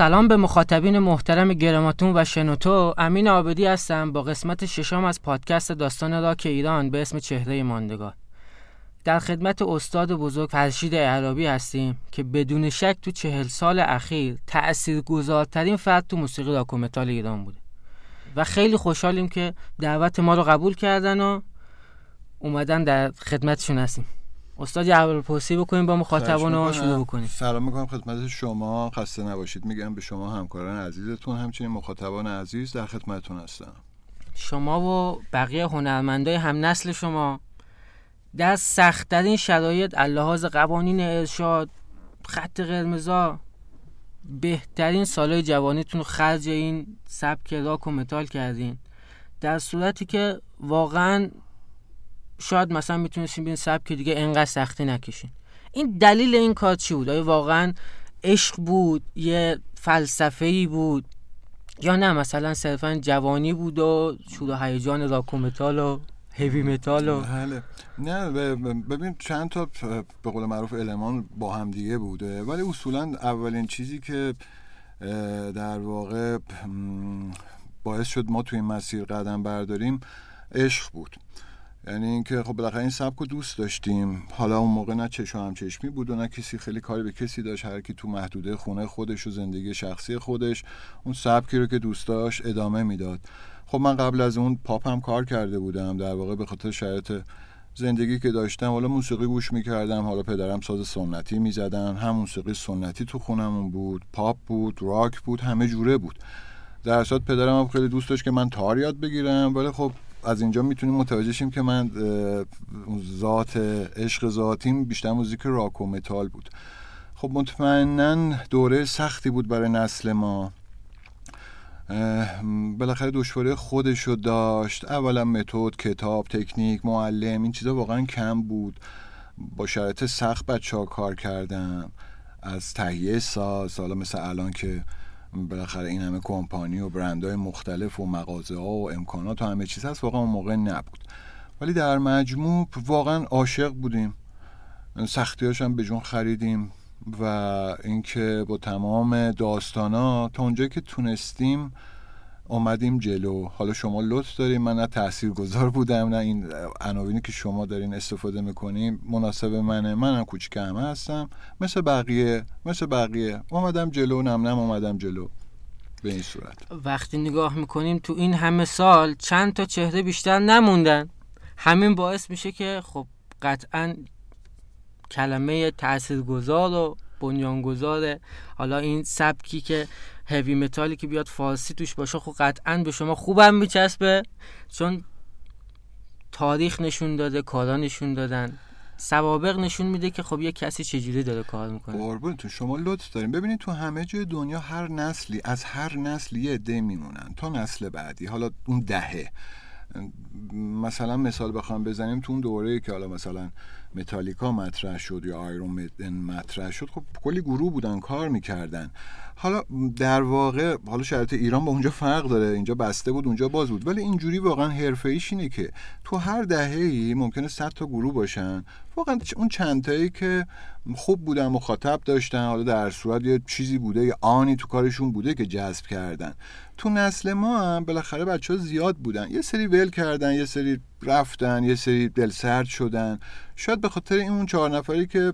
سلام به مخاطبین محترم گراماتون و شنوتو. امین آبدی هستم. با قسمت ششم از پادکست داستان راک ایران به اسم چهره ماندگار. در خدمت استاد بزرگ فرشید عربی هستیم که بدون شک تو چهل سال اخیر تأثیر گذارترین فرد تو موسیقی راک متال ایران بوده. و خیلی خوشحالیم که دعوت ما رو قبول کردن و اومدن در خدمتشون هستیم. استاد اول پرسی بکنیم با مخاطبان و شروع بکنیم. سلام می‌کنم خدمت شما. خسته نباشید. میگم به شما همکاران عزیزتون همچنین مخاطبان عزیز در خدمتتون هستم. شما و بقیه هنرمندای هم نسل شما در سختترین شرایط اللحاظ قوانین ارشاد خط قرمزا بهترین سالهای جوانیتون رو خرج این سبک راک و متال کردین. در صورتی که واقعا شاید مثلا می‌تونستین برین سبک دیگه انقدر سختی نکشین. این دلیل این کار چی بود؟ آیا واقعا عشق بود؟ یه فلسفه ای بود؟ یا نه؟ مثلا صرفا جوانی بود و شور و هیجان راک متال و heavy metal و بله. نه ببین چند تا به قول معروف المان با هم دیگه بوده. ولی اصولا اولین چیزی که در واقع باعث شد ما توی مسیر قدم برداریم عشق بود. یعنی اینکه خب بالاخره این سبک رو دوست داشتیم. حالا اون موقع نه چشم هم چشمی بود و نه کسی خیلی کاری به کسی داشت. هر کی تو محدوده خونه خودش و زندگی شخصی خودش اون سبکی رو که دوست داشت ادامه می‌داد. خب من قبل از اون پاپ هم کار کرده بودم. در واقع به خاطر شرایط زندگی که داشتم حالا موسیقی گوش می‌کردم. حالا پدرم ساز سنتی می‌زدن. هم موسیقی سنتی تو خونمون بود پاپ بود راک بود همه جوره بود. در اصل پدرم هم خیلی دوست داشت که من تار یاد بگیرم. ولی خب از اینجا می‌تونیم متوجه شیم که من ذات عشق ذاتیم بیشتر موزیک راک و متال بود. خب مطمئنا دوره سختی بود برای نسل ما. بالاخره دشواری خودشو داشت. اولا متد کتاب تکنیک معلم این چیزا واقعا کم بود. با شرایط سخت بچه ها کار کردم. از تهیه ساز حالا مثل الان که بالاخره این همه کمپانی و برندهای مختلف و مغازه ها و امکانات و همه چیز هست واقعا اون موقع نبود. ولی در مجموع واقعا عاشق بودیم. سختی هم به جون خریدیم و اینکه با تمام داستانا تا اونجایی که تونستیم اومدیم جلو. حالا شما لطف داریم من نه تأثیر گذار بودم نه این عناوینی که شما دارین استفاده می‌کنیم مناسب منه. منم کوچیک همه هستم. مثل بقیه مثل بقیه. اومدم جلو نم نم اومدم جلو. به این صورت. وقتی نگاه می‌کنیم تو این همه سال چند تا چهره بیشتر نموندن. همین باعث میشه که خب قطعا کلمه تاثیرگذار و بنیانگذار حالا این سبکی که هوی متالی که بیاد فارسی توش باشه خب قطعا به شما خوبم میچسبه. چون تاریخ نشون داده کارا نشون دادن. سوابق نشون میده که خب یه کسی چجوری داره کار می‌کنه. تو شما لطف داریم. ببینید تو همه جای دنیا هر نسلی از هر نسلی یه عده میمونن تا نسل بعدی. حالا اون دهه. مثلا مثال بخوام بزنیم تو اون دوره که حالا مثلا متالیکا مطرح شد یا آیرون میدن مطرح شد خب کلی گروه بودن کار می‌کردن. حالا در واقع حالا شرط ایران با اونجا فرق داره اینجا بسته بود اونجا باز بود ولی اینجوری واقعا حرفه ایش اینه که تو هر دهه ممکنه 100 تا گروه باشن. واقعا اون چند تایی که خوب بودن مخاطب داشتن حالا در صورت یه چیزی بوده یا آنی تو کارشون بوده که جذب کردن. تو نسل ما هم بالاخره بچه ها زیاد بودن. یه سری ول کردن یه سری رفتن یه سری دلسرد شدن. شاید به خاطر این اون چهار نفری که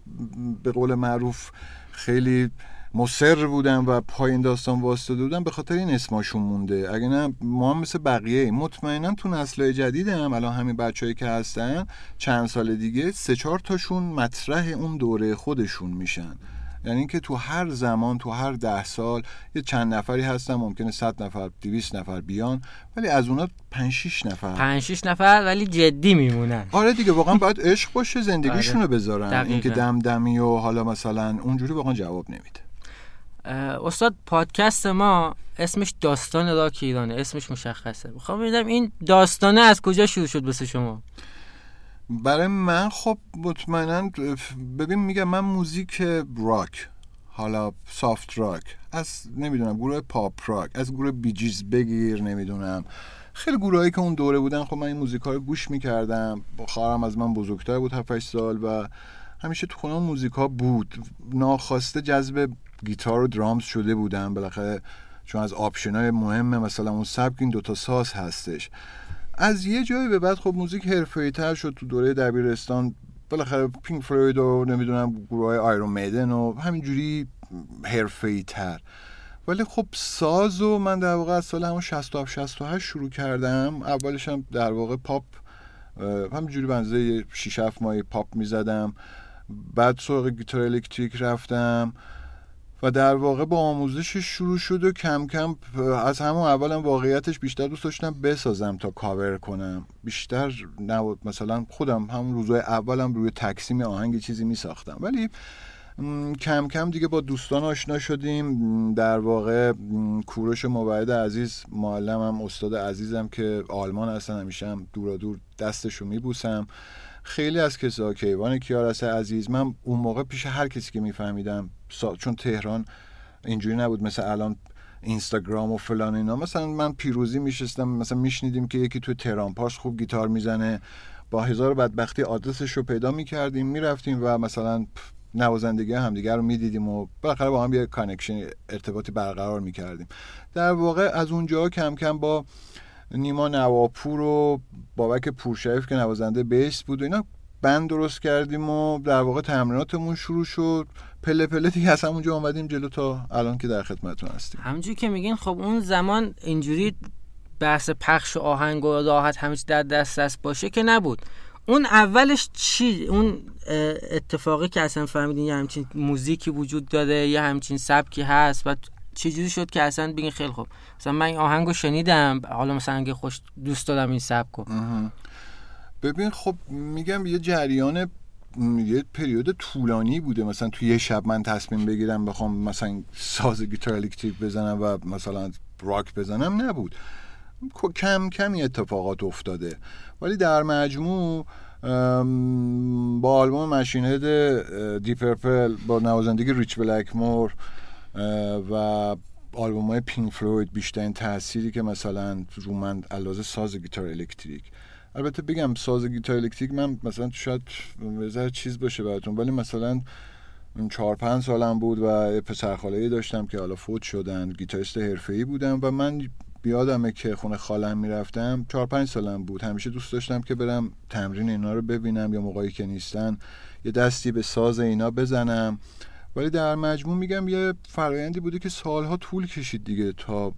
به قول معروف خیلی مصر بودن و پایین داستان واسطه بودن به خاطر این اسماشون مونده. اگه نه ما هم مثل بقیه مطمئنا تو نسل جدید هم الان همین بچههایی که هستن چند سال دیگه سه چهار تاشون مطرح اون دوره خودشون میشن. یعنی اینکه تو هر زمان تو هر ده سال یه چند نفری هستن ممکنه 100 نفر 200 نفر بیان ولی از اونا 5 6 نفر. 5 6 نفر ولی جدی میمونن. آره دیگه واقعا باید عشق باشه زندگیشون رو بذارن. اینکه دمدمی و حالا مثلا اونجوری واقعا جواب نمیده. استاد پادکست ما اسمش داستان راک ایرانه اسمش مشخصه. می‌خوام ببینم این داستانه از کجا شروع شد واسه شما؟ برای من خب مطمئنا ببین میگم من موزیک راک حالا soft rock از نمی‌دونم گروه pop rock از گروه Bee Gees بگیر نمی‌دونم. خیلی گروهایی که اون دوره بودن خب من این موزیک رو گوش می‌کردم. خواهرم از من بزرگتر بود 7 سال و همیشه تو خونه موزیک ها بود. ناخواسته جذب گیتار و drums شده بودم. بالاخره چون از option های مهمه مثلا اون سبک این دوتا ساز هستش. از یه جایی به بعد خب موزیک حرفه‌ای تر شد تو دوره دبیرستان. بالاخره Pink Floyd و نمی‌دونم گروه های Iron Maiden و همینجوری حرفه‌ای تر. ولی خب ساز و من در واقع از سال همون 67 68 شروع کردم. اولش هم در واقع پاپ همینجوری بنزه 6 7 ماه پاپ می‌زدم. بعد سراغ گیتار الکتریک رفتم. و در واقع با آموزش شروع شد و کم کم از همون اولم واقعیتش بیشتر دوست داشتم بسازم تا کاور کنم. بیشتر نبود. مثلا خودم همون روزای اولم روی تکسیم آهنگ چیزی می ساختم ولی کم کم دیگه با دوستان آشنا شدیم. در واقع کوروش مبعد عزیز معلمم استاد عزیزم که آلمان هستن همیشه هم دورا دور دستشو میبوسم. خیلی از کسا کیوان کیارس عزیز من اون موقع پیش هر کسی که میفهمیدم چون تهران اینجوری نبود مثل الان اینستاگرام و فلان اینا. مثلا من پیروزی میشستم مثلا میشنیدیم که یکی تو تهران پارس خوب گیتار می‌زنه. با هزار بدبختی آدرسش رو پیدا می‌کردیم می‌رفتیم و مثلا نوازندگی همدیگر رو می‌دیدیم و بالاخره با هم یه connection ارتباطی برقرار می‌کردیم. در واقع از اونجا کم کم با نیما نواپور و بابک پورشریف که نوازنده bass بود و اینا بند درست کردیم و در واقع تمریناتمون شروع شد. پله پله دیگه از همونجا آمدیم جلو تا الان که در خدمتتون هستیم. همونجوری که میگین خب اون زمان اینجوری بحث پخش آهنگ و راحت همه در دست دست باشه که نبود. اون اولش چی؟ اون اتفاقی که اصلا فهمیدین یه همچین موزیکی وجود داره یه همچین سبکی هست و چجوری شد که اصلا بگین خیلی خوب. مثلا من این آهنگو شنیدم حالا مثلا اگه خوش دوست دارم این سبکو ببین خب میگم یه جریان یه پریود طولانی بوده. مثلا توی یه شب من تصمیم بگیرم بخوام مثلا ساز گیتار الکتریک بزنم و مثلا راک بزنم نبود. کم کم یه اتفاقات افتاده. ولی در مجموع با آلبوم Machine Head Deep Purple با نوازندگی Ritchie Blackmore و آلبوم های Pink Floyd بیشترین تأثیری که مثلا رو من علاوه ساز گیتار الکتریک. البته بگم ساز گیتار الکتریک من مثلا شاید بذار چیز باشه براتون ولی مثلا چهار پنج سالم بود و پسرخاله داشتم که حالا فوت شدن گیتاریست حرفه‌ای بودن و من بیادمه که خونه خالم می‌رفتم. چهار پنج سالم بود. همیشه دوست داشتم که برم تمرین اینا رو ببینم یا موقعی که نیستن یه دستی به ساز اینا بزنم. ولی در مجموع میگم یه فرایندی بوده که سالها طول کشید دیگه تا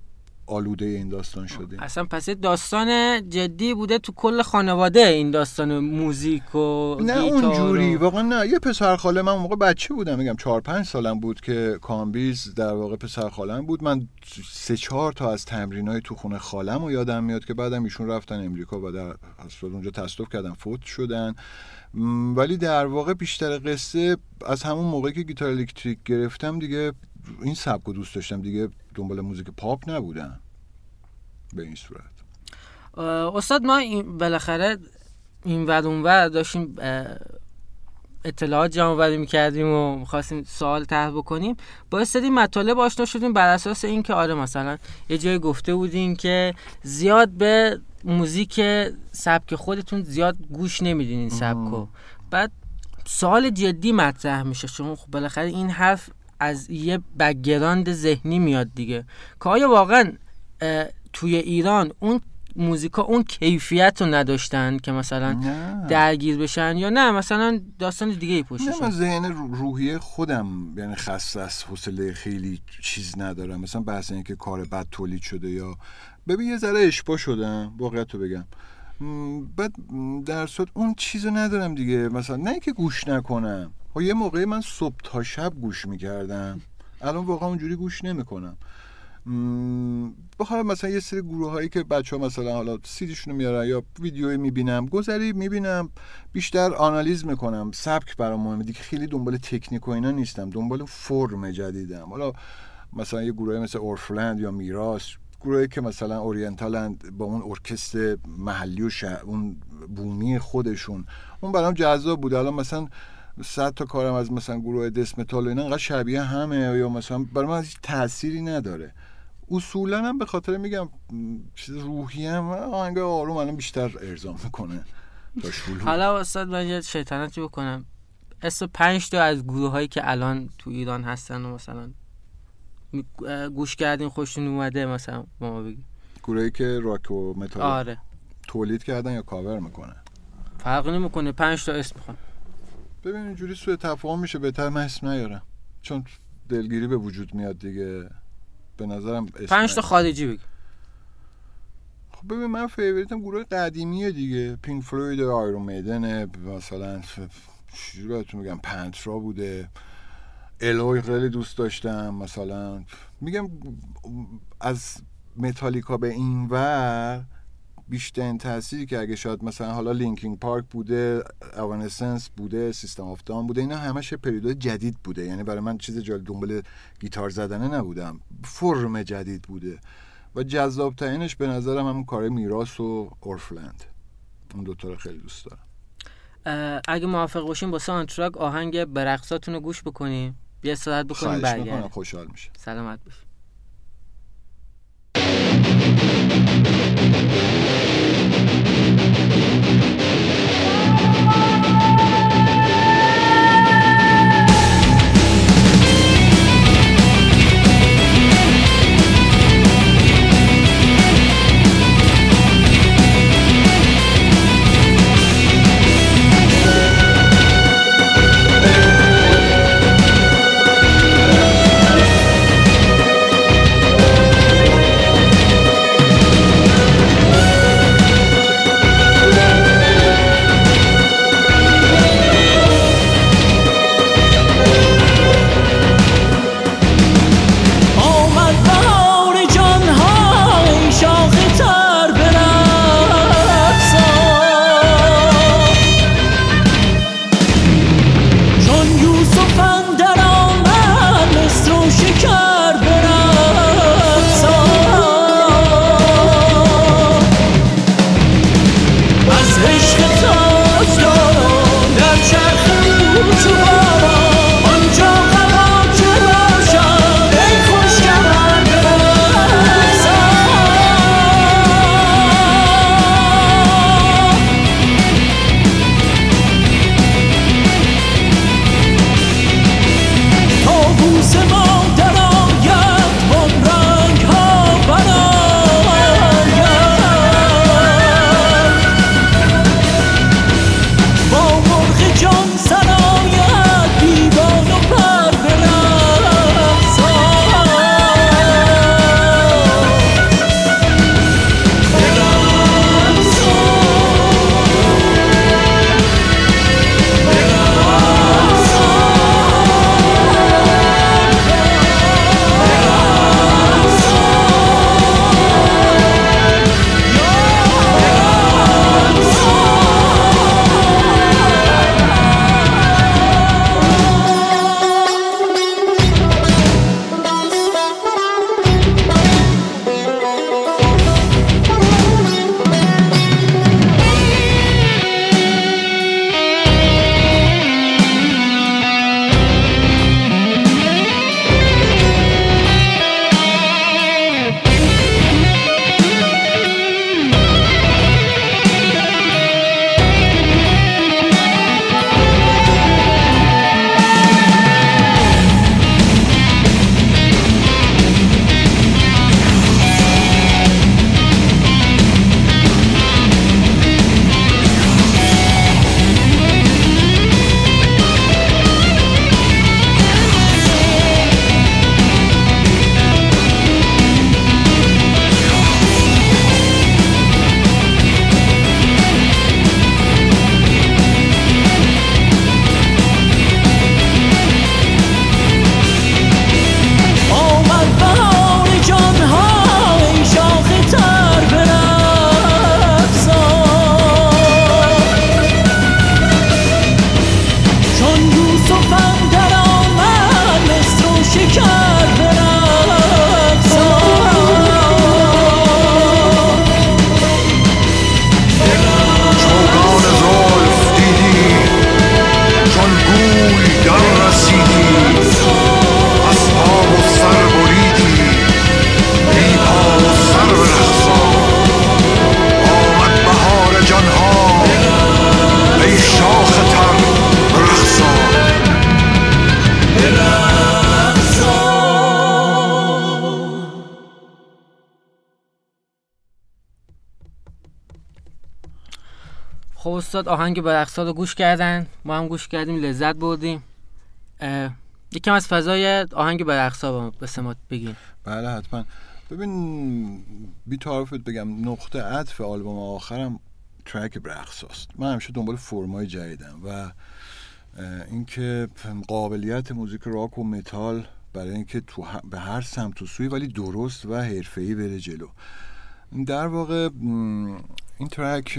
آلوده این داستان شده. اصلا پس داستان جدی بوده تو کل خانواده این داستان موزیک و نه اونجوری و... واقعا نه. یه پسر خاله من موقع بچه بودم. میگم چهار پنج سالم بود که کامبیز در واقع پسر خالم بود. من سه چهار تا از تمرین های تو خونه خالم و یادم میاد که بعدم ایشون رفتن امریکا و در اونجا تصادف کردن فوت شدن. ولی در واقع بیشتر قصه از همون موقعی که گیتار الکتریک گرفتم دیگه این سبک رو دوست داشتم. دیگه دنبال موزیک پاپ نبودم. به این صورت. استاد ما این بالاخره این ور اون داشتیم اطلاعات جمع آوری می‌کردیم و می‌خواستیم سوال طرح بکنیم. با سری مطالب آشنا شدیم بر اساس اینکه آره مثلا یه جای گفته بودیم که زیاد به موزیک سبک خودتون زیاد گوش نمیدین این سبکو. بعد سوال جدی مطرح میشه. چون خب بالاخره این حرف از یه بگراند ذهنی میاد دیگه. که آیا واقعا توی ایران اون موزیکا اون کیفیت رو نداشتن که مثلا نه. درگیر بشن یا نه؟ مثلا داستان دیگه ای پشتش من ذهن روحیه خودم یعنی خسته از حوصله خیلی چیز ندارم. مثلا بحث که کار بد تولید شده یا ببین یه ذره اشبا شدم واقعیت رو بگم بعد در صورت اون چیزو ندارم دیگه. مثلا نه که گوش نکنم. و خب یه موقعی من صبح تا شب گوش می‌کردم. الان واقعا اونجوری گوش نمی‌کنم. بخوام مثلا یه سری گروه هایی که بچه ها مثلا حالا سیدیشونو میارن یا ویدیوی می‌بینم گذری می‌بینم بیشتر آنالیز می‌کنم. سبک برام مهمه. دیگه خیلی دنبال تکنیک و اینا نیستم. دنبال فرم جدیدم. حالا مثلا یه گروه مثل اورفلند یا میراس گروهی که مثلا اورینتالند با اون ارکستر محلی و شهر اون بومی خودشون اون برام جذاب بود. الان مثلا صد تا کارم از مثلا گروه دسمتال و اینا انقدر شبیه همه یا مثلا برای من تأثیری نداره. اصولا هم به خاطر میگم چیز روحی هم آهنگ آروم الان بیشتر ارضا می‌کنه حالا استاد من یه شیطنتی بکنم. اسم پنج تا از گروه هایی که الان تو ایران هستن و مثلا گوش کردین خوشتون اومده مثلا ما بگی گروهی که راک و متال آره تولید کردن یا کاور می‌کنن فرق نمی‌کنه پنج تا اسم می‌خوام ببین اینجوری سوء تفاهم میشه بهتر من اسم نیارم چون دلگیری به وجود میاد دیگه به نظرم اسم پنج تا. خارجی بگی خب ببین من favorite م گروه قدیمیه دیگه Pink Floyd Iron Maiden مثلا چی بهتون میگم Pantera بوده الوی خیلی دوست داشتم مثلا میگم از متالیکا به این ور بیشترین تاثیری که اگه شاید مثلا حالا Linkin Park بوده Evanescence بوده System of بوده اینا همش period جدید بوده. یعنی برای من چیز جالب دنبال گیتار زدنه نبودم. فرم جدید بوده. و جذاب ترینش به نظرم همون کار Myrath و Orphaned Land. اون دوتا رو خیلی دوست دارم. اگه موافق باشیم با سانتراک آهنگ برقصاتون رو گوش بکنیم. یه استراحت بکنیم برگردیم. خوشحال میشه سلامت باشیم استاد آهنگ برقصا رو گوش کردن. ما هم گوش کردیم لذت بردیم. یکم از فضای آهنگ برقصا به سمات بگیم. بله حتما. ببین بی تعارفت بگم نقطه عطف آلبوم آخرم ترک برقصاست. من همیشه دنبال فرمای جدیدم و اینکه قابلیت موزیک راک و متال برای اینکه تو به هر سمت و سوی ولی درست و حرفه‌ای بره جلو. در واقع این track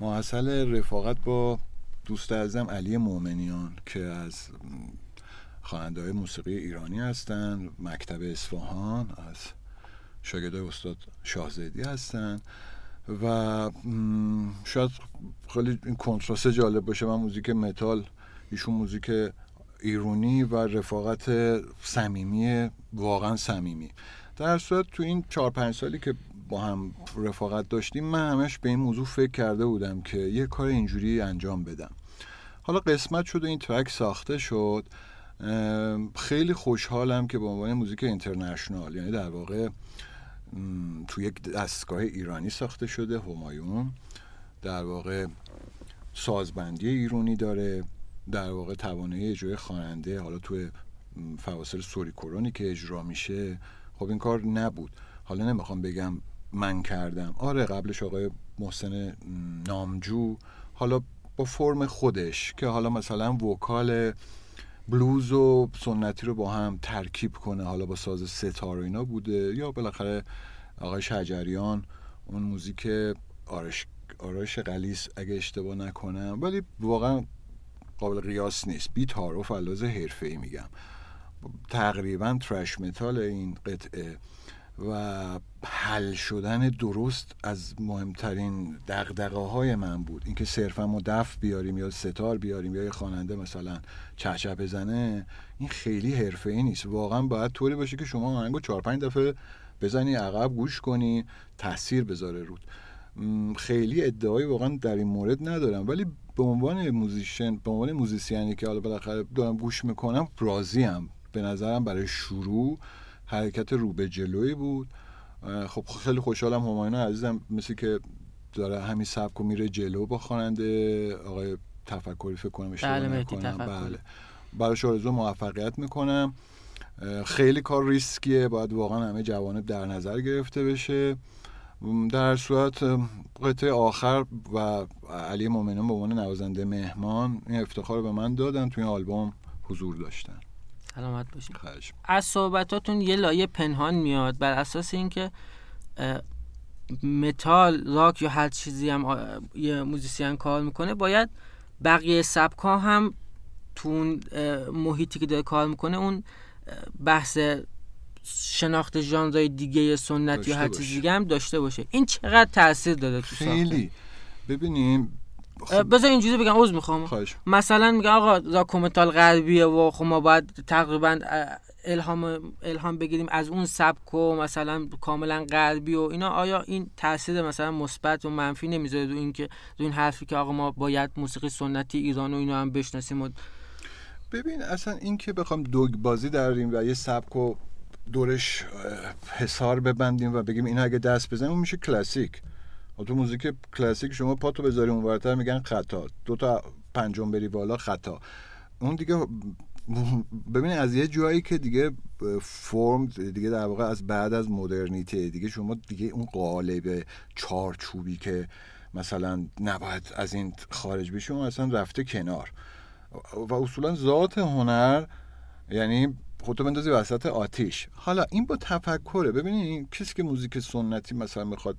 محصول رفاقت با دوست عزیزم علی مومنیان که از خواننده های موسیقی ایرانی هستند مکتب اصفهان از شاگردای استاد شاهزیدی هستند و شاید خیلی این کنتراست جالب باشه من موزیک متال ایشون موزیک ایرونی و رفاقت صمیمی واقعا صمیمی. در صورت تو این چهار پنج سالی که با هم رفاقت داشتیم من همش به این موضوع فکر کرده بودم که یه کار اینجوری انجام بدم. حالا قسمت شد و این ترک ساخته شد. خیلی خوشحالم که به عنوان موزیک اینترنشنال یعنی در واقع تو یک دستگاه ایرانی ساخته شده همایون. در واقع سازبندی ایرانی داره. در واقع توانایی اجرای خواننده حالا تو فواصل سوری کرونی که اجرا میشه خب این کار نبود. حالا نمی‌خوام بگم من کردم. آره قبلش آقای محسن نامجو حالا با فرم خودش که حالا مثلا وکال بلوز و سنتی رو با هم ترکیب کنه حالا با ساز ستار و اینا بوده یا بالاخره آقای شجریان اون موزیک آرش آرش قلیس اگه اشتباه نکنم ولی واقعا قابل قیاس نیست. بی تعارف علاوه حرفه ای میگم. تقریبا ترش متال این قطعه. و حل شدن درست از مهمترین دقدقه های من بود. اینکه صرفا ما دف بیاریم یا ستار بیاریم یا یه خواننده مثلا چهچه بزنه این خیلی حرفه ای نیست واقعا باید طوری باشه که شما آهنگو چهار پنج دفعه بزنی عقب گوش کنی تاثیر بذاره رود خیلی ادعایی واقعا در این مورد ندارم ولی به عنوان موزیشن به عنوان موزیسیانی که حالا بالاخره دارم گوش می‌کنم راضیم به نظرم برای شروع حرکت رو به جلوی بود. خب خیلی خوشحالم همایون عزیزم مثل که داره همین سبک و میره جلو با خواننده. آقای تفکری فکر کنم اشتباه بله نکنم. بله. براش آرزو موفقیت می‌کنم. خیلی کار ریسکیه. باید واقعا همه جوانب در نظر گرفته بشه. در صورت قطعه آخر و علی مومنیان به عنوان نوازنده مهمان این افتخار رو به من دادن توی این آلبوم حضور داشتن. سلامت باشین. از صحبتاتون یه لایه پنهان میاد بر اساس اینکه متال راک یا هر چیزی هم یه موزیسین کار می‌کنه باید بقیه سبک ها هم تو اون محیطی که داره کار می‌کنه اون بحث شناخت ژانرهای دیگه سنتی یا هر چیز دیگه هم داشته باشه. این چقدر تاثیر داره تو خیلی. ببینیم. بذار اینجوری بگم عذر می‌خوام. مثلا میگه آقا راکومتال غربیه و خب ما باید تقریبا الهام الهام بگیریم از اون سبک و مثلا کاملا غربی و اینا. آیا این تاثیر مثلا مثبت و منفی نمی‌ذاره رو اینکه رو این حرفی که آقا ما باید موسیقی سنتی ایران و اینو هم بشناسیم و ببین اصلا این که بخوام دوگ بازی داریم و یه سبک و دورش حسار ببندیم و بگیم اینا اگه دست بزنیم میشه کلاسیک. تو موزیک کلاسیک شما پاتو بذاری اونورتر میگن خطا. دو تا پنجم بری بالا خطا. اون دیگه ببینید از یه جایی که دیگه فرم دیگه در واقع از بعد از مدرنیته دیگه شما دیگه اون قالب چارچوبی که مثلا نباید از این خارج بشه اون اصلا رفته کنار. و اصولا ذات هنر یعنی خودتو بندازی وسط آتیش. حالا این با تفکره. ببینید کسی که موزیک سنتی مثلا می‌خواد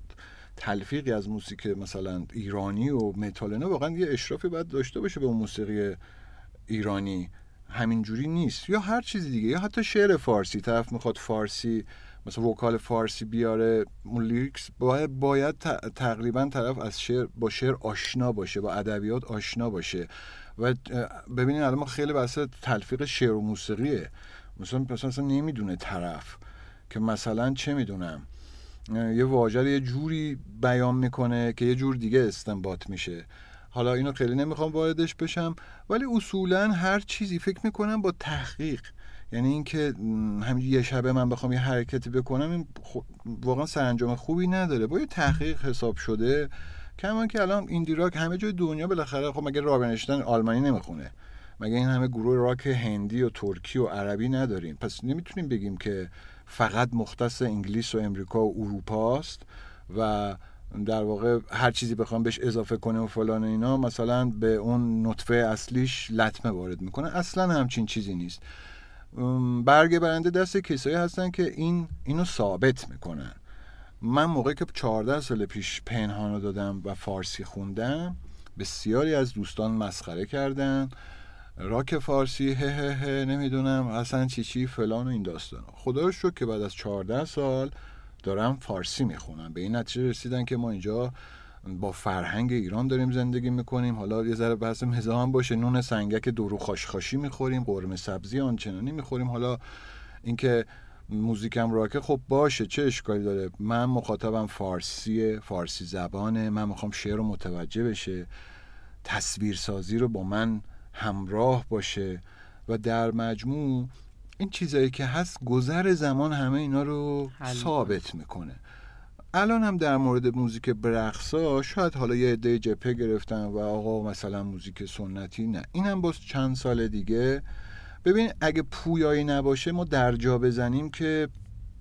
تلفیقی از موسیقی مثلا ایرانی و متال واقعا یه اشرافی باید داشته باشه به موسیقی ایرانی. همینجوری نیست. یا هر چیزی دیگه. یا حتی شعر فارسی. طرف می‌خواد فارسی مثلا وکال فارسی بیاره لیریکس باید, باید تقریبا طرف از شعر با شعر آشنا باشه با ادبیات آشنا باشه. و ببینید الان ما خیلی بحث تلفیق شعر و موسیقیه. مثلا مثلا نمی‌دونه طرف که مثلا چه می‌دونم. یه واژه یه جوری بیان می‌کنه که یه جور دیگه استنباط میشه. حالا اینو خیلی نمی‌خوام واردش بشم ولی اصولا هر چیزی فکر می‌کنم با تحقیق. یعنی اینکه همین یه شبه من بخوام یه حرکتی بکنم این واقعا سرانجام خوبی نداره. با یه تحقیق حساب شده کما که الان ایندی راک همه جای دنیا بالاخره خب مگه رابنشتن آلمانی نمی‌خونه؟ مگه این همه گروه راک هندی و ترکی و عربی نداریم؟ پس نمی‌تونیم بگیم که فقط مختص انگلیس و امریکا و اروپا است و در واقع هر چیزی بخوام بهش اضافه کنه و فلان اینا مثلا به اون نطفه اصلیش لطمه وارد می‌کنه. اصلا همچین چیزی نیست. برگه برنده دست کسایی هستن که این اینو ثابت می‌کنن. من موقعی که 14 سال پیش پنهانو دادم و فارسی خوندم بسیاری از دوستان مسخره کردن. راک فارسی هه هه هه نمی‌دونم. اصلا چی چی فلان و این داستان خدا رو که بعد از 14 سال دارم فارسی می‌خونم. به این نتیجه رسیدن که ما اینجا با فرهنگ ایران داریم زندگی می‌کنیم. حالا یه ذره بحث هم باشه. نون سنگک دورو خاشخاشی می‌خوریم. قرمه سبزی آنچنانی می‌خوریم. حالا اینکه موزیکم راکه خب باشه. چه اشکالی داره؟ من مخاطبم فارسی فارسی زبانه. من می‌خوام شعر رو متوجه بشه. تصویرسازی رو با من همراه باشه و در مجموع این چیزایی که هست گذر زمان همه اینا رو ثابت می‌کنه. الان هم در مورد موزیک برقصا شاید حالا یه عده جپه گرفتن و آقا مثلا موزیک سنتی نه. این هم باز چند سال دیگه. ببین اگه پویایی نباشه ما در جا بزنیم که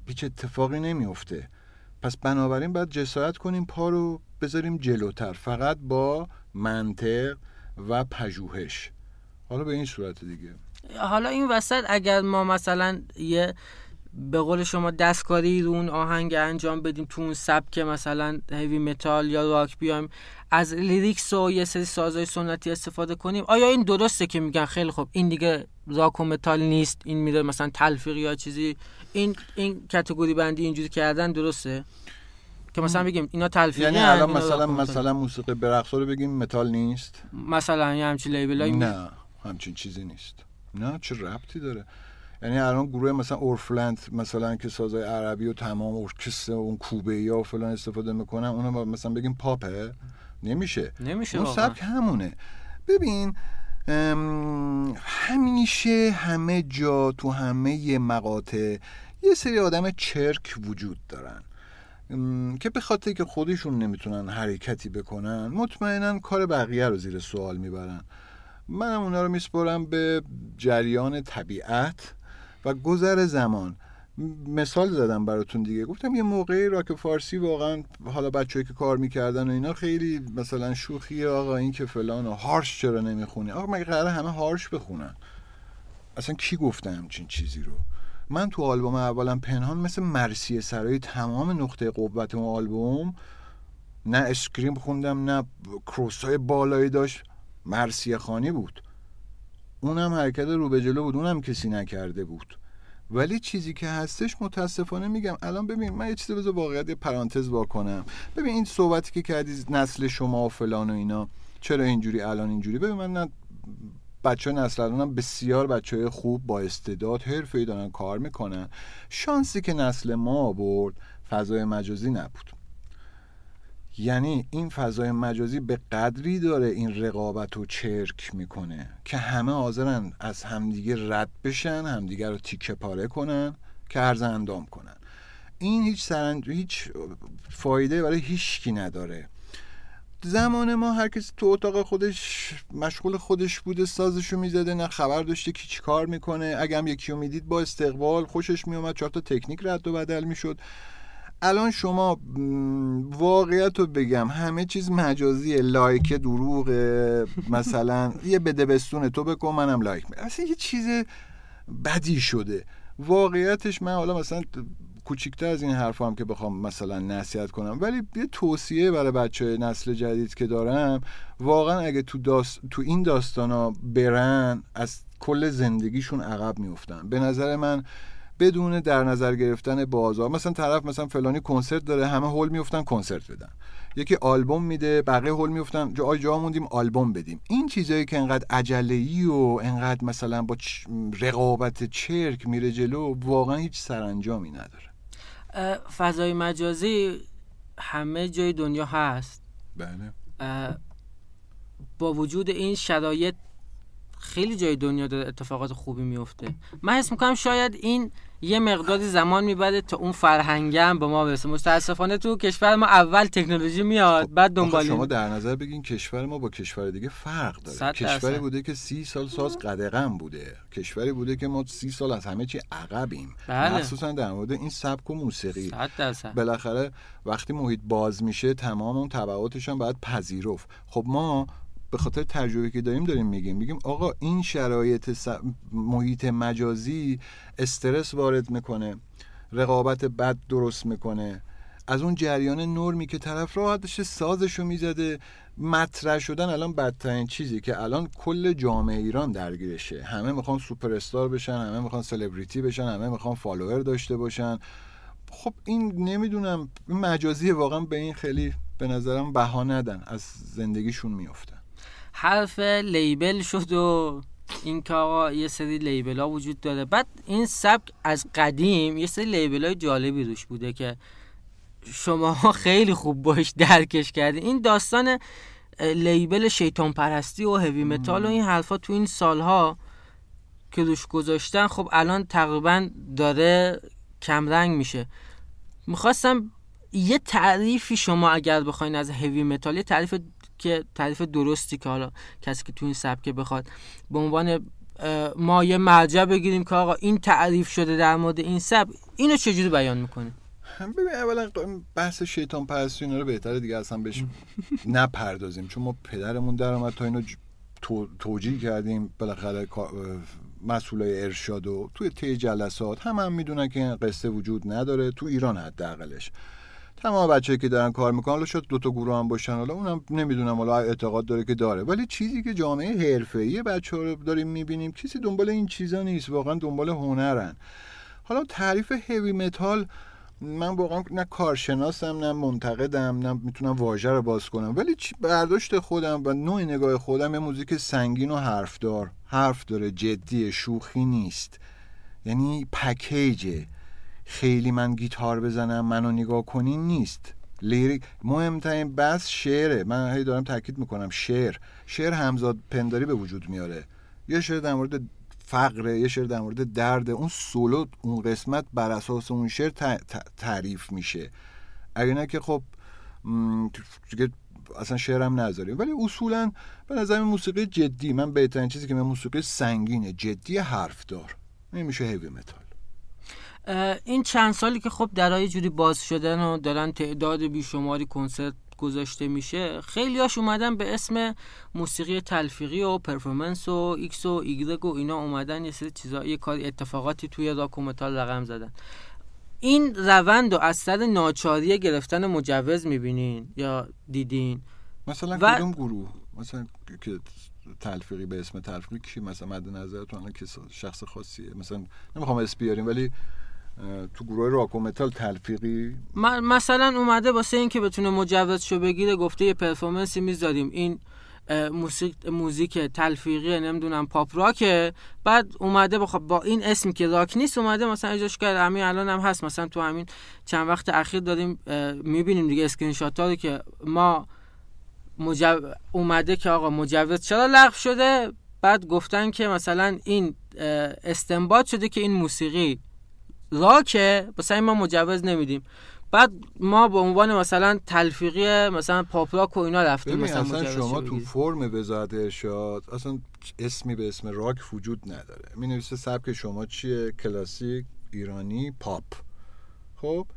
هیچ اتفاقی نمیفته پس بنابراین باید جسارت کنیم پا رو بذاریم جلوتر. فقط با منطق و پژوهش. حالا به این صورت دیگه. حالا این وسط اگر ما مثلا یه به قول شما دستکاری رو اون آهنگ انجام بدیم تو اون سبک مثلا heavy metal یا راک بیایم از lyrics و یه سری سازهای سنتی استفاده کنیم. آیا این درسته که میگن خیلی خوب این دیگه راک و متال نیست این میره مثلا تلفیق یا چیزی؟ این این کاتگوری بندی اینجوری کردن درسته؟ که مثلا بگیم اینا تلفیقی یعنی الان مثلا مثلا موسیقی برقص رو بگیم متال نیست؟ مثلا یه همچین لیبلای نه. همچین چیزی نیست. نه چه ربطی داره؟ یعنی الان گروه مثلا اورفلند مثلا که سازای عربی و تمام ارکستر اون کوبه یا و فلان استفاده می‌کنن اونو مثلا بگیم پاپه نمیشه. نمیشه اون سبک همونه. ببین همیشه همه جا تو همه مقاطع یه سری آدم چرک وجود دارن که به خاطر که خودشون نمی‌تونن حرکتی بکنن مطمئنا کار بقیه رو زیر سوال می‌برن. منم اونا رو میسپرم به جریان طبیعت و گذر زمان. مثال زدم براتون دیگه. گفتم یه موقعی راک فارسی واقعا حالا بچه‌ای که کار می‌کردن و اینا خیلی مثلا شوخی آقا این که فلان و هارش چرا نمی‌خونی آقا مگه قراره همه هارش بخونن؟ اصلا کی گفته همچین چیزی رو؟ من تو آلبوم اولم پنهان مثل مرسی سرای تمام نقطه قوت اون آلبوم نه اسکریم خوندم نه کروس های بالایی داشت. مرسی خانی بود. اونم حرکت رو به جلو بود اونم کسی نکرده بود. ولی چیزی که هستش متاسفانه میگم. الان ببین من یه چیزی بذار واقعیت یه پرانتز کنم ببین این صحبتی که کردی نسل شما و فلان و اینا چرا اینجوری الان اینجوری؟ ببین من نه بچه نسل الانم بسیار بچه های خوب با استعداد حرفه‌ای دارن کار می‌کنن. شانسی که نسل ما برد فضای مجازی نبود. یعنی این فضای مجازی به قدری داره این رقابت و چرک می‌کنه که همه حاضرن از همدیگه رد بشن همدیگه رو تیکه پاره کنن که عرض اندام کنن. این هیچ سرنج... هیچ فایده برای هیچکی نداره. زمان ما هر کسی تو اتاق خودش مشغول خودش بوده سازشو می‌زده نه خبر داشته که چی کار می‌کنه. اگه هم یکی رو می‌دید با استقبال خوشش میومد چهار تا تکنیک رد و بدل می‌شد. الان شما واقعیت رو بگم همه چیز مجازی لایک دروغ مثلا یه بده بستون تو بکن منم لایک میدم. اصلا یه چیز بدی شده. واقعیتش من حالا مثلا کوچیکتر از این حرف هم که بخوام مثلا نصیحت کنم ولی یه توصیه برای بچه نسل جدید که دارم واقعا اگه تو, داست... تو این داستانا برن از کل زندگیشون عقب میفتن به نظر من بدون در نظر گرفتن بازار مثلا طرف مثلا فلانی کنسرت داره همه هول میفتن کنسرت بدن. یکی آلبوم میده بقیه هول میفتن جا جا موندیم آلبوم بدیم. این چیزایی که انقدر عجله و انقدر مثلا با رقابت چرک میره جلو واقعا هیچ سرانجامی نداره. فضای مجازی همه جای دنیا هست. بله. با وجود این شرایط خیلی جای دنیا داره اتفاقات خوبی میفته من حس می‌کنم شاید این یه مقداری زمان می‌بره تا اون فرهنگم به ما برسه. متاسفانه تو کشور ما اول تکنولوژی میاد خب، بعد دنبال شما در نظر بگین کشور ما با کشور دیگه فرق داره. کشوری بوده که سی سال ساز قدغن بوده. کشوری بوده که ما سی سال از همه چی عقبیم. بله. مخصوصا در مورد این سبک و موسیقی. بالاخره وقتی محیط باز میشه تمام اون تبعاتش هم باید پذیرفت. خب ما به خاطر تجربه که داریم داریم میگیم. میگیم آقا این شرایط محیط مجازی استرس وارد می‌کنه رقابت بد درست می‌کنه. از اون جریان نرمی که طرف راحت داشته سازشو می‌زده مطرح شدن الان بدترین چیزی که الان کل جامعه ایران درگیرشه. همه می‌خوان سوپر استار بشن همه می‌خوان سلبریتی بشن همه می‌خوان follower داشته باشن. خب این نمی‌دونم مجازی واقعا به این خیلی به نظرم بها ندن از زندگیشون میفتن حرف لیبل شد و این که آقا یه سری لیبل ها وجود داره. بعد این سبک از قدیم یه سری لیبل های جالبی روش بوده که شما خیلی خوب باش درکش کردی این داستان لیبل شیطان پرستی و هوی متال و این حرفا تو این سالها که روش گذاشتن خب الان تقریبا داره کمرنگ میشه. می‌خواستم یه تعریفی شما اگر بخواین از هوی متال یه تعریف که تعریف درستی که حالا کسی که تو این سبکه بخواد. به عنوان ما یه مرجع بگیریم که آقا این تعریف شده در مورد این سبک اینو چجوری بیان می‌کنه ببین اولا بحث شیطان پرستی اینا رو بهتره دیگه اصلا بهش نپردازیم. چون ما پدرمون در اومد تا اینو توجیه کردیم. بالاخره مسئولای ارشاد و توی تی جلسات هم هم می‌دونن که این قصه وجود نداره. تو ایران حداقلش. تمام بچه‌ای که دارن کار می‌کنن حالا شاید دو تا گروه هم باشن حالا اونم نمی‌دونم حالا اعتقاد داره که داره. ولی چیزی که جامعه حرفه‌ای بچه‌ها رو داریم می‌بینیم کسی دنبال این چیزا نیست واقعا دنبال هنرن. حالا تعریف هوی متال من واقعا نه کارشناسم نه منتقدم نه می‌تونم واژه رو باز کنم. ولی برداشت خودم و نوع نگاه خودم یه موزیک سنگین و حرفدار. حرف داره جدی شوخی نیست. یعنی پکیجه خیلی من گیتار بزنم منو نگاه کنین نیست. لیریک مهمترین بس شعره. من هی دارم تاکید می‌کنم شعر. شعر همزاد پنداری به وجود میاره. یه شعر در مورد فقره یه شعر در مورد درد. اون سولو اون قسمت بر اساس اون شعر تعریف میشه. اگه نه که خب اصلا شعرم نذاریم. ولی اصولا به نظر موسیقی جدی. من بهترین چیزی که من موسیقی سنگینه جدی حرف‌دار. این میشه heavy metal این چند سالی که خب درا یه جوری باز شدن و دارن تعداد بیشماری کنسرت گذاشته میشه خیلی هاش اومدن به اسم موسیقی تلفیقی و performance و ایکس و ایگرگ و اینا اومدن یه سری چیزا یه کار اتفاقاتی توی راک و متال رقم زدن. این روند و از سر ناچاری گرفتن مجوز می‌بینین یا دیدین؟ مثلا و... کدوم گروه؟ مثلا که تلفیقی به اسم تلفیقی کی؟ مثلا مد نظرتون که شخص خاصیه. مثلا نمی‌خوام اسم بیاریم ولی تو گروه راک و متال تلفیقی؟ مثلا اومده واسه اینکه بتونه مجوزشو بگیره گفته یه performance ی می‌ذاریم. این موسیق موزیک تلفیقی نمی‌دونم پاپ راکه. بعد اومده بخوا با این اسمی که راک نیست اومده مثلا اجراش کرد همین الان هم هست. مثلا تو همین چند وقت اخیر داریم می‌بینیم دیگه اسکرین شات رو که ما مجو... اومده که آقا مجوز چرا لغو شده؟ بعد گفتن که مثلا این استنباط شده که این موسیقی راکه مثلا ما مجوز نمیدیم. بعد ما به عنوان مثلا تلفیقی مثلا پاپ راک و اینا رفتیم مثلا اصلا شما تو فرم وزارت ارشاد اصلا اسمی به اسم راک وجود نداره. می نویسه سبک شما چیه؟ کلاسیک ایرانی پاپ. خب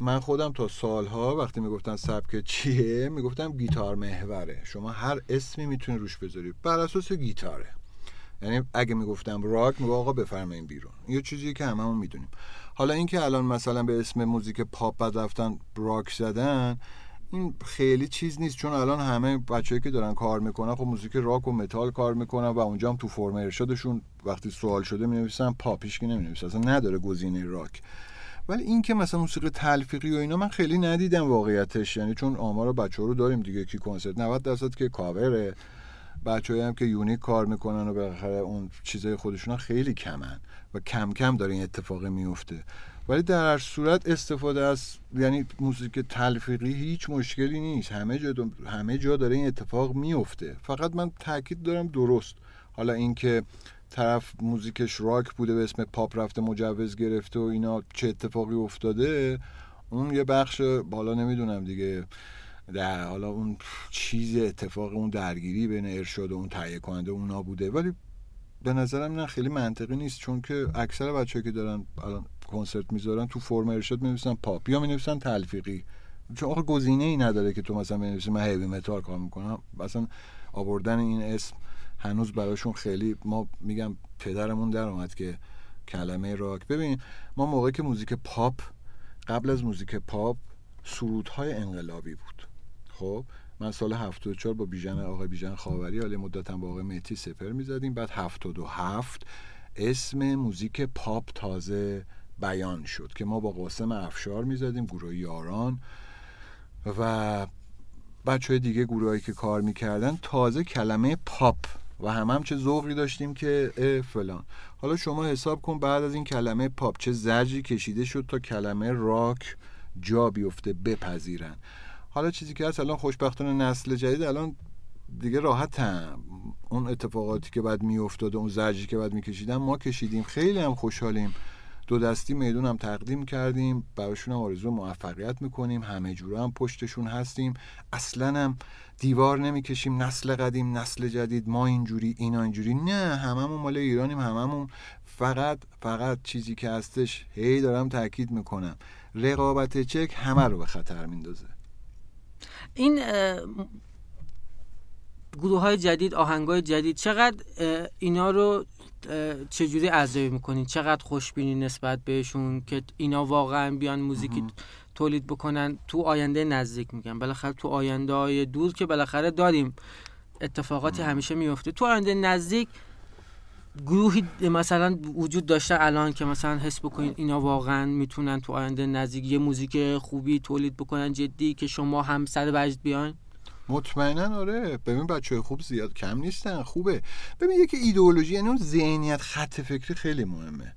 من خودم تا سالها وقتی می‌گفتن سبک چیه می‌گفتم گیتار محوره. شما هر اسمی می‌تونی روش بذاری. بر اساس گیتاره. یعنی اگه می‌گفتم راک میگو آقا بفرمایین بیرون. یه چیزی که هممون می‌دونیم. حالا اینکه الان مثلا به اسم موزیک پاپ بعد رفتن راک زدن این خیلی چیز نیست. چون الان همه بچه‌هایی که دارن کار می‌کنن خب موزیک راک و متال کار می‌کنن و اونجا هم تو فرم ارشادشون وقتی سوال شده می نویسن پاپیش که نمی نویسن اصلا نداره گزینه راک. ولی این که مثلا موسیقی تلفیقی و اینا من خیلی ندیدم واقعیتش. یعنی چون آمار بچه‌ها رو داریم دیگه کی کنسرت؟ 90 درصد که کاوره. بچه‌هایی هم که unique کار می‌کنن و بالاخره اون چیزای خودشون خیلی کمن و کم کم داره این اتفاق میفته ولی در هر صورت استفاده از یعنی موسیقی تلفیقی هیچ مشکلی نیست. همه جا همه جا داره این اتفاق میفته فقط من تاکید دارم درست. حالا اینکه طرف موزیکش راک بوده به اسم پاپ رفته مجوز گرفته و اینا چه اتفاقی افتاده اون یه بخش بالا نمی‌دونم دیگه. در حالا اون چیز اتفاق اون درگیری بین ارشاد و اون تهیه کننده اونا بوده. ولی به نظرم نه خیلی منطقی نیست. چون که اکثر بچه‌ها که دارن الان کنسرت می‌ذارن تو فرم ارشاد می‌نویسن پاپ یا می‌نویسن تلفیقی. چون آخه گزینه ای نداره که تو مثلا بنویسی من heavy metal کار می‌کنم. مثلا آوردن این اسم هنوز براشون خیلی ما میگم پدرمون در اومد که کلمه راک. ببین ما موقعی که موزیک پاپ قبل از موزیک پاپ سرودهای انقلابی بود. خب من سال 74 با بیژن آقای بیژن خاوری حالا مدتم با آقای مهتی سپر می‌زدیم. بعد 77 اسم موزیک پاپ تازه بیان شد که ما با قاسم افشار می‌زدیم گروه یاران و بچه دیگه گروهایی که کار می‌کردن تازه کلمه پاپ و هم هم چه ذوقی داشتیم که فلان. حالا شما حساب کن بعد از این کلمه پاپ چه زجی کشیده شد تا کلمه راک جا بیفته بپذیرن. حالا چیزی که هست الان خوشبختانه نسل جدید الان دیگه راحت هم. اون اتفاقاتی که بعد میافتاد اون زجی که بعد میکشیدن ما کشیدیم. خیلی هم خوشحالیم. دو دستی میدون هم تقدیم کردیم. براشون هم آرزو موفقیت می‌کنیم. همه جوره هم پشتشون هستیم. اصلا هم دیوار نمی‌کشیم. نسل قدیم نسل جدید. ما اینجوری اینا اینجوری. نه هممون مال ایرانیم هممون. فقط فقط چیزی که هستش هی دارم تاکید می‌کنم. رقابت چک همه رو به خطر میندازه. این گروه های جدید آهنگ های جدید چقدر اینا رو چجوری ارزیابی می‌کنین؟ چقدر خوشبینی نسبت بهشون که اینا واقعا بیان موزیکی تولید بکنن؟ تو آینده نزدیک میگن بالاخره تو آینده های دور که بالاخره داریم اتفاقاتی همیشه میفته تو آینده نزدیک گروهی مثلا وجود داشته الان که مثلا حس بکنین اینا واقعا می‌تونن تو آینده نزدیک یه موزیک خوبی تولید بکنن جدی که شما هم سر وجد بیاین؟ مطمئنا آره. ببین بچه خوب زیاد کم نیستن. خوبه. ببین یکی ایدئولوژی یعنی اون ذهنیت خط فکری خیلی مهمه.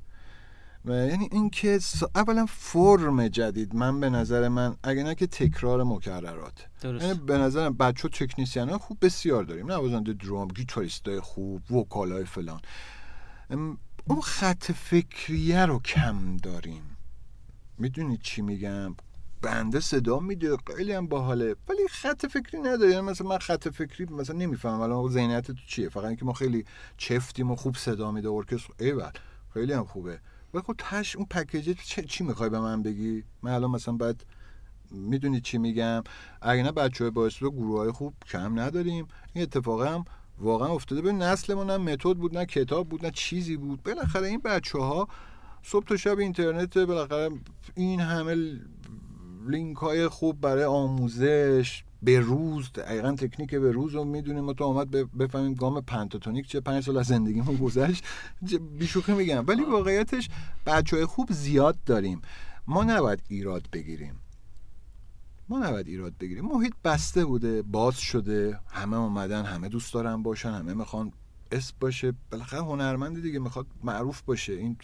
یعنی اینکه اولا فرم جدید من به نظر من اگه نه که تکرار مکررات. یعنی به نظرم بچه تکنیسیان ها خوب بسیار داریم. نوازنده درام گیتاریست های خوب وکالای فلان. اون خط فکریه رو کم داریم. می‌دونید چی میگم؟ بنده صدا میده خیلی هم باحاله. ولی خط فکری نداره. یعنی مثلا من خط فکری مثلا نمی‌فهمم. الان ذهنیت تو چیه؟ فقط اینکه ما خیلی چفتیم و خوب صدا میده ارکستر. ایول خیلی هم خوبه. ولی خب تش اون پکیج چی می‌خوای به من بگی؟ من الان مثلا باید می‌دونی چی میگم. اگه نه بچه های باعث گروه های خوب کم نداریم. این اتفاق هم واقعا افتاده. به نسل ما نه متد بود نه کتاب بود نه چیزی بود. بالاخره این بچه ها صبح تا شب اینترنت بالاخره این همه لینک های خوب برای آموزش به روز دقیقا تکنیک به روز رو می‌دونیم تو آمد بفهمیم گام پنتاتونیک چه پنج سال از زندگیمون گذشت. بیشوخی میگم. ولی واقعیتش بچه های خوب زیاد داریم. ما نباید ایراد بگیریم. ما نباید ایراد بگیریم. محیط بسته بوده باز شده. همه اومدن همه دوست دارن باشن همه می‌خوان اسم باشه. بالاخره هنرمندی دیگه می‌خواد معروف باشه. این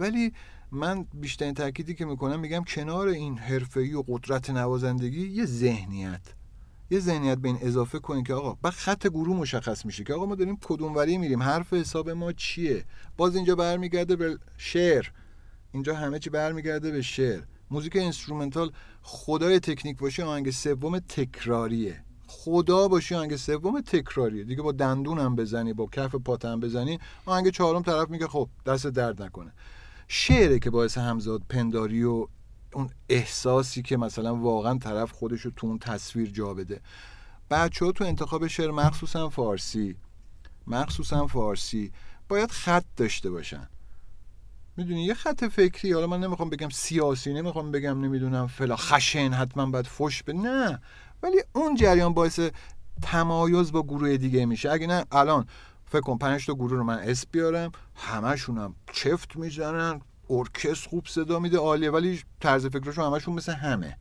ولی من بیشترین تاکیدی که می‌کنم میگم کنار این حرفه‌ای و قدرت نوازندگی یه ذهنیت. یه ذهنیت به این اضافه کنین که آقا بعد خط گروه مشخص میشه که آقا ما داریم کدوم وری میریم حرف حساب ما چیه؟ باز اینجا برمیگرده به شعر. اینجا همه چی برمیگرده به شعر. موزیک instrumental خدای تکنیک باشه آهنگ سوم تکراریه. خدا باشی آهنگ سوم تکراریه. دیگه با دندون هم بزنی با کف پات هم بزنی آهنگ چهارم طرف میگه خب دست درد نکنه. شعره که باعث همزاد پنداری و اون احساسی که مثلا واقعا طرف خودش رو تو اون تصویر جا بده. بچه ها تو انتخاب شعر مخصوصا فارسی مخصوصا فارسی باید خط داشته باشن. می‌دونی یه خط فکری حالا من نمی‌خوام بگم سیاسی نمی‌خوام بگم نمی‌دونم فلا خشن حتما باید فش به نه. ولی اون جریان باعث تمایز با گروه دیگه میشه. اگه نه الان فکر کن پنج تا گروه رو من اس بیارم همشونم چفت می‌زنن. ارکستر خوب صدا میده عالیه ولی طرز فکرشون همشون مثل همه.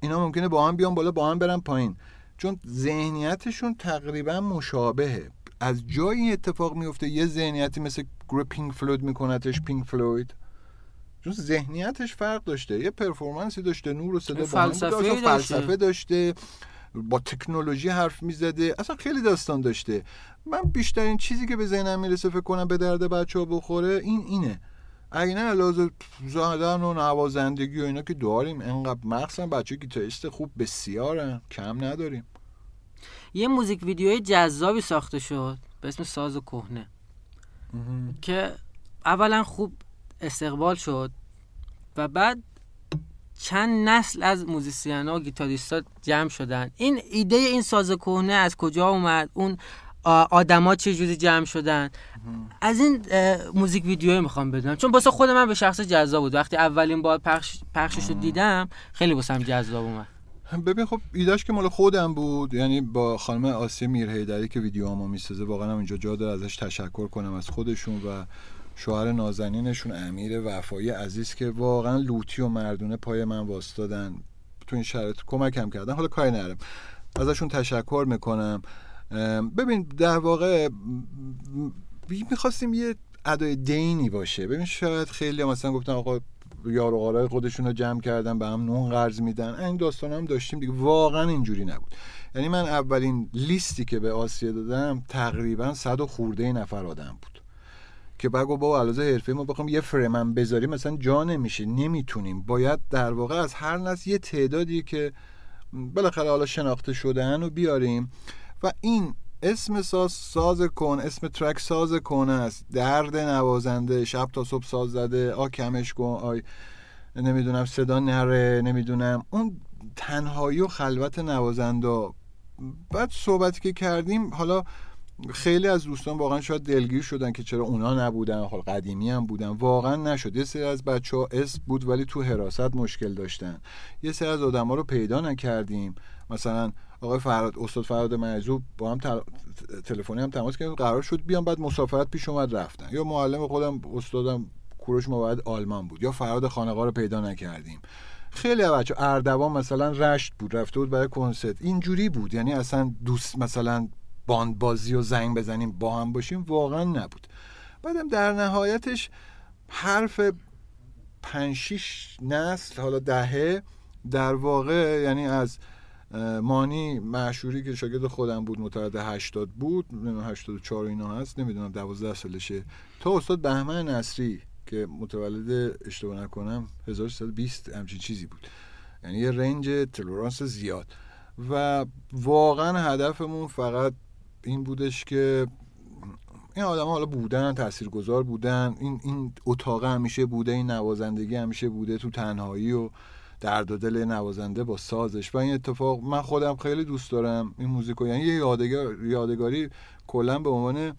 اینا ممکنه با هم بیان بالا با هم برن پایین. چون ذهنیتشون تقریبا مشابهه. از جایی این اتفاق میفته یه ذهنیتی مثل گروه پینک فلوید میکنتش پینک فلوید. چون ذهنیتش فرق داشته. یه performance ی داشته نور و صدا فلسفه, فلسفه داشته با تکنولوژی حرف می‌زده. اصلا خیلی داستان داشته. من بیشترین چیزی که به ذهنم می‌رسه فکر کنم به درد بچه ها بخوره این اینه. نه ساز زدن و نوازندگی و اینا که داریم. انقدر مخصوصا بچه گیتاریست خوب بسیارن. کم نداریم. یه موزیک ویدیوی جذابی ساخته شد به اسم ساز و کهنه. که اولا خوب استقبال شد و بعد چند نسل از موزیسین ها و گیتاریستا جمع شدن. این ایده این ساز کهنه از کجا اومد؟ اون آدما چه جوری جمع شدن. از این موزیک ویدیو می‌خوام بدونم چون واسه خود من به شخص جذاب بود. وقتی اولین بار پخش پخشش رو دیدم خیلی واسم جذاب اومد. ببین خب ایداش که مال خودم بود. یعنی با خانم آسیه میرهیدری که ویدیو ما می‌سازه واقعا هم اینجا جا داره ازش تشکر کنم از خودشون و شوهر نازنینشون امیر وفایی عزیز که واقعا لوتی و مردونه پای من واستادن. تو این شرایط کمکم کردن. حالا کاری نرم ازشون تشکر می‌کنم. ببین در واقع می‌خواستیم یه ادای دینی باشه. ببین شاید خیلی مثلا گفتن آقا یار و خودشون رو جمع کردن به هم نون قرض میدن. این داستان هم داشتیم دیگه. واقعا اینجوری نبود. یعنی من اولین لیستی که به آسیه دادم تقریبا صد و خورده نفر آدم بود. که بگو با علاوه حرفه ما بخوام یه فرمم بذاریم مثلا جا نمیشه نمی‌تونیم. باید در واقع از هر نسل یه تعدادی که بالاخره حالا شناخته شدن و بیاریم. و این اسم ساز ساز کن اسم ترک ساز کن است. درد نوازنده شب تا صبح ساز زده آ کمش کن آی نمی‌دونم صدا نره نمی‌دونم. اون تنهایی و خلوت نوازنده. بعد صحبتی که کردیم حالا خیلی از دوستان واقعا شاید دلگیر شدن که چرا اونا نبودن حال قدیمی هم بودن. واقعا نشد. یه سری از بچه ها اسم بود ولی تو حراست مشکل داشتن. یه سری از آدم ها رو پیدا نکردیم. مثلا آقای فراد استاد فراد مرزوب با هم تلفنی هم تماس کردیم قرار شد بیام بعد مسافرت پیش اومد رفتن. یا معلم خودم استادم کوروش موعد آلمان بود. یا فراد خانقا رو پیدا نکردیم. خیلی بچه اردوان مثلا رشت بود رفته بود برای کنسرت. اینجوری بود. یعنی اصلا دوست مثلا باند بازی و زنگ بزنیم با هم باشیم واقعا نبود. بعدم در نهایتش حرف پنج نسل حالا دهه در واقع یعنی از مانی معشوری که شاگرد خودم بود متولد 80 بود 84 اینا هست نمی‌دونم 12 سالشه. تا استاد بهمن نصری که متولد اشتباه نکنم 1320 همچین چیزی بود. یعنی یه رنج تلورانس زیاد. و واقعا هدفمون فقط این بودش که این آدم حالا بودن تاثیرگذار بودن. این این اتاق همیشه بوده این نوازندگی همیشه بوده تو تنهایی و درد و دل نوازنده با سازش. و این اتفاق من خودم خیلی دوست دارم این موزیکو. یعنی یه یادگار یادگاری کلا به عنوان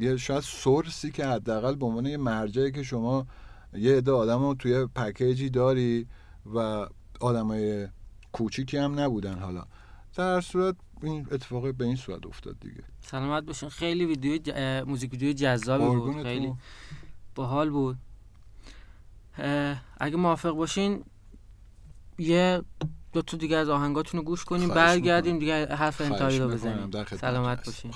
یه شاید سورسی که حداقل به عنوان یه مرجعی که شما یه عده آدم رو توی پکیجی داری و آدمای کوچیکی هم نبودن حالا. در صورت این اتفاق به این صورت افتاد دیگه. سلامت باشین. خیلی ویدیو ج... موزیک ویدیو جذابی بود. خیلی باحال بود. اگه موافق باشین یه دو تا دیگه از آهنگاتون رو گوش کنیم برگردیم دیگه حرف انتهایی رو بزنیم. سلامت باشین.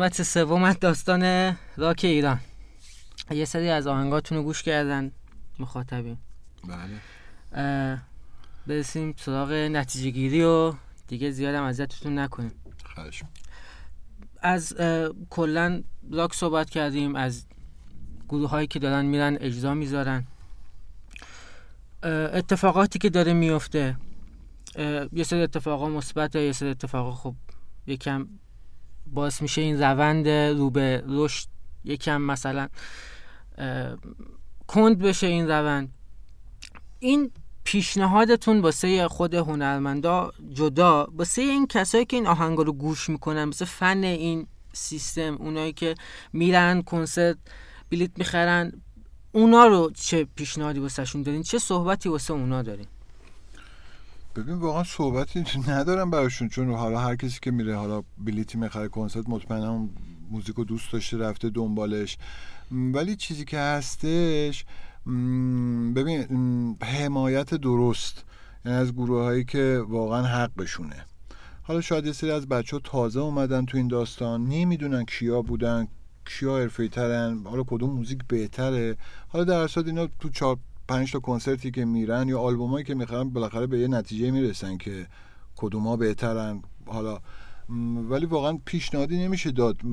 قسمت سوم از داستان راک ایران. یه سری از آهنگاتون رو گوش کردن مخاطبین. بله. برسیم سراغ نتیجه گیری و دیگه زیادم اذیتتون نکنیم. خواهش. از کلا راک صحبت کردیم از گروه هایی که دارن میرن اجرا می‌ذارن. اتفاقاتی که داره میفته یه سری اتفاقا مثبت یه سری اتفاقا خب یکم باعث میشه این روند رو به رشد یکم مثلا کند بشه این روند. این پیشنهادتون واسه خود هنرمندا جدا واسه این کسایی که این آهنگا رو گوش می‌کنن مثل فن این سیستم اونایی که میرن کنسرت بلیت می‌خرن اونا رو چه پیشنهادی واسهشون دارین؟ چه صحبتی واسه اونا دارین؟ ببین واقعا صحبتی ندارم براشون چون حالا هر کسی که میره حالا بلیتی می‌خره کنسرت مطمئنا اون موزیک رو دوست داشته رفته دنبالش. ولی چیزی که هستش ببین حمایت درست یعنی از گروه هایی که واقعا حقشونه. حالا شاید یه سری از بچه ها تازه اومدن تو این داستان نمی‌دونن کیا بودن کیا حرفه‌ای ترن حالا کدوم موزیک بهتره. حالا در اصل اینا تو چهار پنج تا کنسرتی که میرن یا آلبومایی که می‌خرن بالاخره به یه نتیجه می‌رسن که کدوما بهترن. حالا ولی واقعا پیشنهادی نمیشه داد.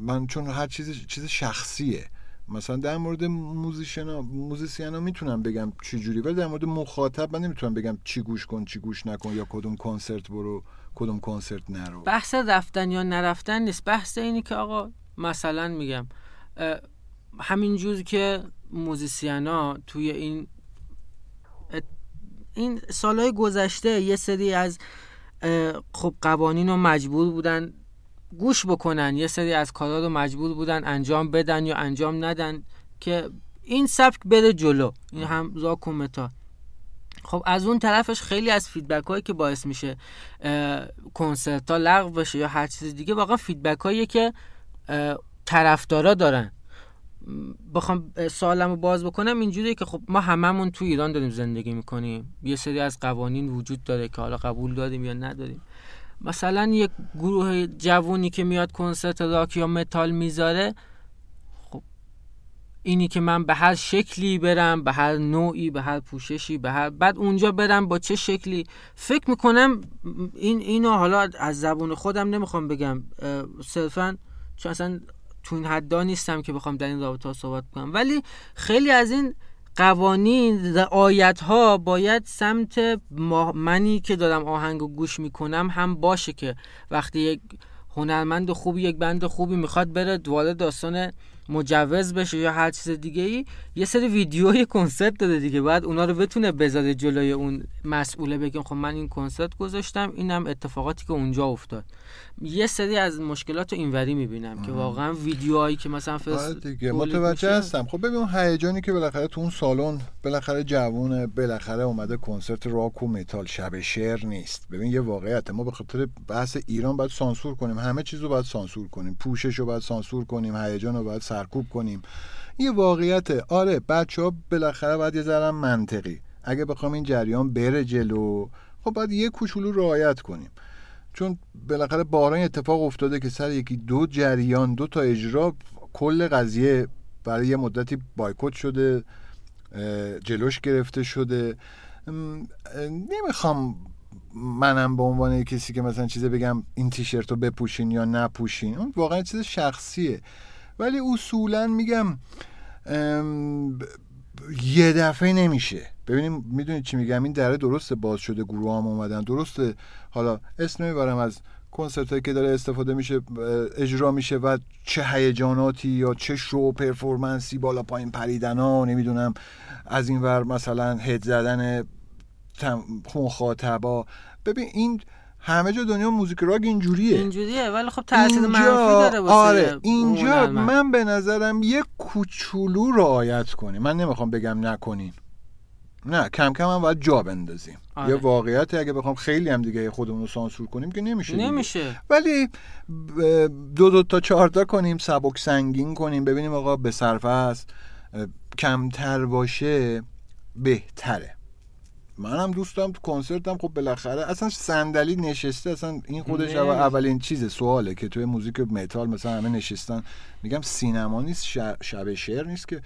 من چون هر چیز چیز شخصیه. مثلا در مورد موزیشنا موزیسینا می‌تونم بگم چی جوری ولی در مورد مخاطب من نمی‌تونم بگم چی گوش کن چی گوش نکن یا کدوم کنسرت برو کدوم کنسرت نرو. بحث رفتن یا نرفتن نیست. بحث اینی که آقا مثلا میگم اه، همینجور که musician ا توی این این سالهای گذشته یه سری از خب قوانین رو مجبور بودن گوش بکنن یه سری از کارا رو مجبور بودن انجام بدن یا انجام ندن که این سبک بره جلو. این هم متال خب از اون طرفش خیلی از feedback هایی که باعث میشه کنسرت ها لغو بشه یا هر چیز دیگه واقعا feedback هایی که طرفدارا دارن. بخوام اه، سوالمو باز بکنم. اینجوریه که خب ما هممون تو ایران داریم زندگی می‌کنیم. یه سری از قوانین وجود داره که حالا قبول داریم یا نداریم. مثلا یک گروه جوونی که میاد کنسرت راک یا متال می‌ذاره خب اینی که من به هر شکلی برم به هر نوعی به هر پوششی به هر بعد اونجا برم با چه شکلی. فکر می‌کنم این اینو حالا از زبون خودم نمی‌خوام بگم. صرفا چون اصلا تو این حدا نیستم که بخوام در این رابطه صحبت کنم. ولی خیلی از این قوانین آیت ها باید سمت منی که دارم آهنگ و گوش می‌کنم هم باشه که وقتی یک هنرمند خوبی یک بند خوبی می‌خواد بره دواره داستان مجوز بشه یا هر چیز دیگه ای یه سری ویدیوی کنسرت داده دیگه. بعد اونا رو بتونه بذاره جلوی اون مسئوله بگم خب من این کنسرت گذاشتم اینم اتفاقاتی که اونجا افتاد. یه سری از مشکلات رو اینوری می‌بینم که واقعا ویدیوهایی که مثلا فرست دیگه متوجه هستم. خب ببین هیجانی که بالاخره تو اون سالن بالاخره جوونه بالاخره اومده کنسرت راک و متال شب شعر نیست. ببین یه واقعیت ما به خاطر بحث ایران باید سانسور کنیم. همه چیزو باید سانسور کنیم. پوشش رو باید سانسور کنیم. هیجان رو باید سرکوب کنیم. یه واقعیت آره بچه ها بالاخره باید یه ذره منطقی. اگه بخوام این جریان بره جلو خب باید یه کوچولو رعایت کنیم. چون بالاخره باران اتفاق افتاده که سر یکی دو جریان دو تا اجرا کل قضیه برای یه مدتی بایکوت شده جلوش گرفته شده. نمی‌خوام منم به عنوان کسی که مثلا چیزی بگم این تیشرت رو بپوشین یا نپوشین. اون واقعا چیز شخصیه. ولی اصولا میگم یه دفعه نمیشه. ببینیم می‌دونید چی میگم؟ این دره درسته باز شده گروه هم اومدن. درسته. حالا اسم نمی‌برم از کنسرت هایی که داره استفاده میشه اجرا میشه و چه هیجاناتی یا چه شو پرفورمنسی بالا پایین پریدن ها نمی‌دونم. از این ور مثلا هد زدن مخاطبا ببین این همه جا دنیا موزیک راگ اینجوریه. اینجوریه ولی خب تاثیر منفی داره واسه آره اینجا من به نظرم یه کوچولو رعایت کنیم. من نمی‌خوام بگم نکنین. نه کم کم هم باید جا بندازیم. آره. یه واقعیت اگه بخوام خیلی هم دیگه خودمون رو سانسور کنیم که نمیشه نمیشه. ولی دو دو تا چهار تا کنیم سبک سنگین کنیم ببینیم آقا به صرفه است کمتر باشه بهتره. منم دوستم تو کنسرتم. خب بالاخره اصلا صندلی نشسته. اصلا این خودش اولین چیز سواله که توی موزیک متال مثلا همه نشستن. میگم سینما نیست شب شعر نیست که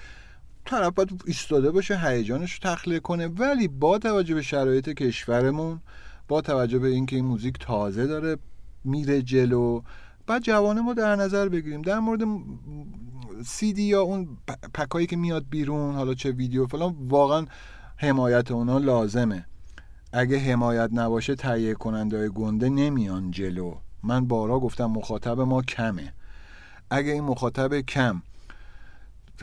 طرف باید ایستاده باشه هیجانش رو تخلیه کنه. ولی با توجه به شرایط کشورمون با توجه به اینکه این موزیک تازه داره میره جلو. بعد جوانه ما در نظر بگیریم. در مورد سی دی یا اون پکایی که میاد بیرون حالا چه ویدیو فلان واقعا حمایت اونا لازمه. اگه حمایت نباشه تهیه کننده گنده نمیان جلو. من بارا گفتم مخاطب ما کمه. اگه این مخاطب کم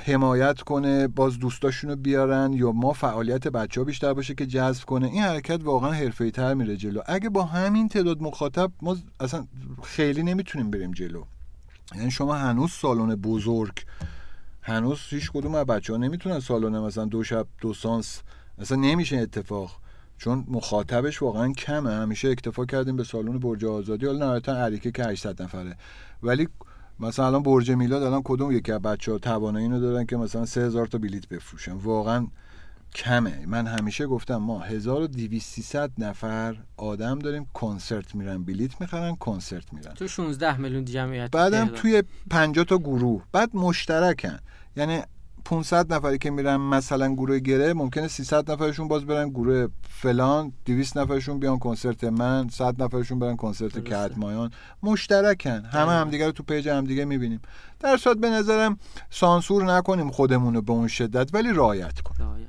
حمایت کنه باز دوستاشونو بیارن یا ما فعالیت بچه ها بیشتر باشه که جذب کنه این حرکت واقعا حرفه تر میره جلو. اگه با همین تعداد مخاطب ما اصلا خیلی نمی‌تونیم بریم جلو. یعنی شما هنوز سالن بزرگ هنوز هیچ کدوم از بچه ها نمی‌تونن سالن مثلا دو شب دو سانس اصلا نمیشه اتفاق. چون مخاطبش واقعا کمه. همیشه اکتفا کردیم به سالن برج آزادی. حالا نهایتا عریکه که 800 نفره. ولی مثلا الان برج میلاد الان کدوم یکی از بچه‌ها توانایی اینو دارن که مثلا 3000 تا بلیت بفروشن؟ واقعا کمه. من همیشه گفتم ما 1200 نفر آدم داریم. کنسرت میرن بلیت می‌خرن کنسرت میرن. تو 16 میلیون جمعیت بعدم توی 50 تا گروه. بعد مشترکن. یعنی 500 نفری که میرن مثلا گروه گره ممکنه 300 نفرشون باز برن گروه فلان 200 نفرشون بیان کنسرت من 100 نفرشون برن کنسرت کدمایان. مشترکن. همه همدیگه رو تو پیج همدیگه می‌بینیم. در صورت به نظرم سانسور نکنیم خودمون رو به اون شدت ولی رعایت کنیم.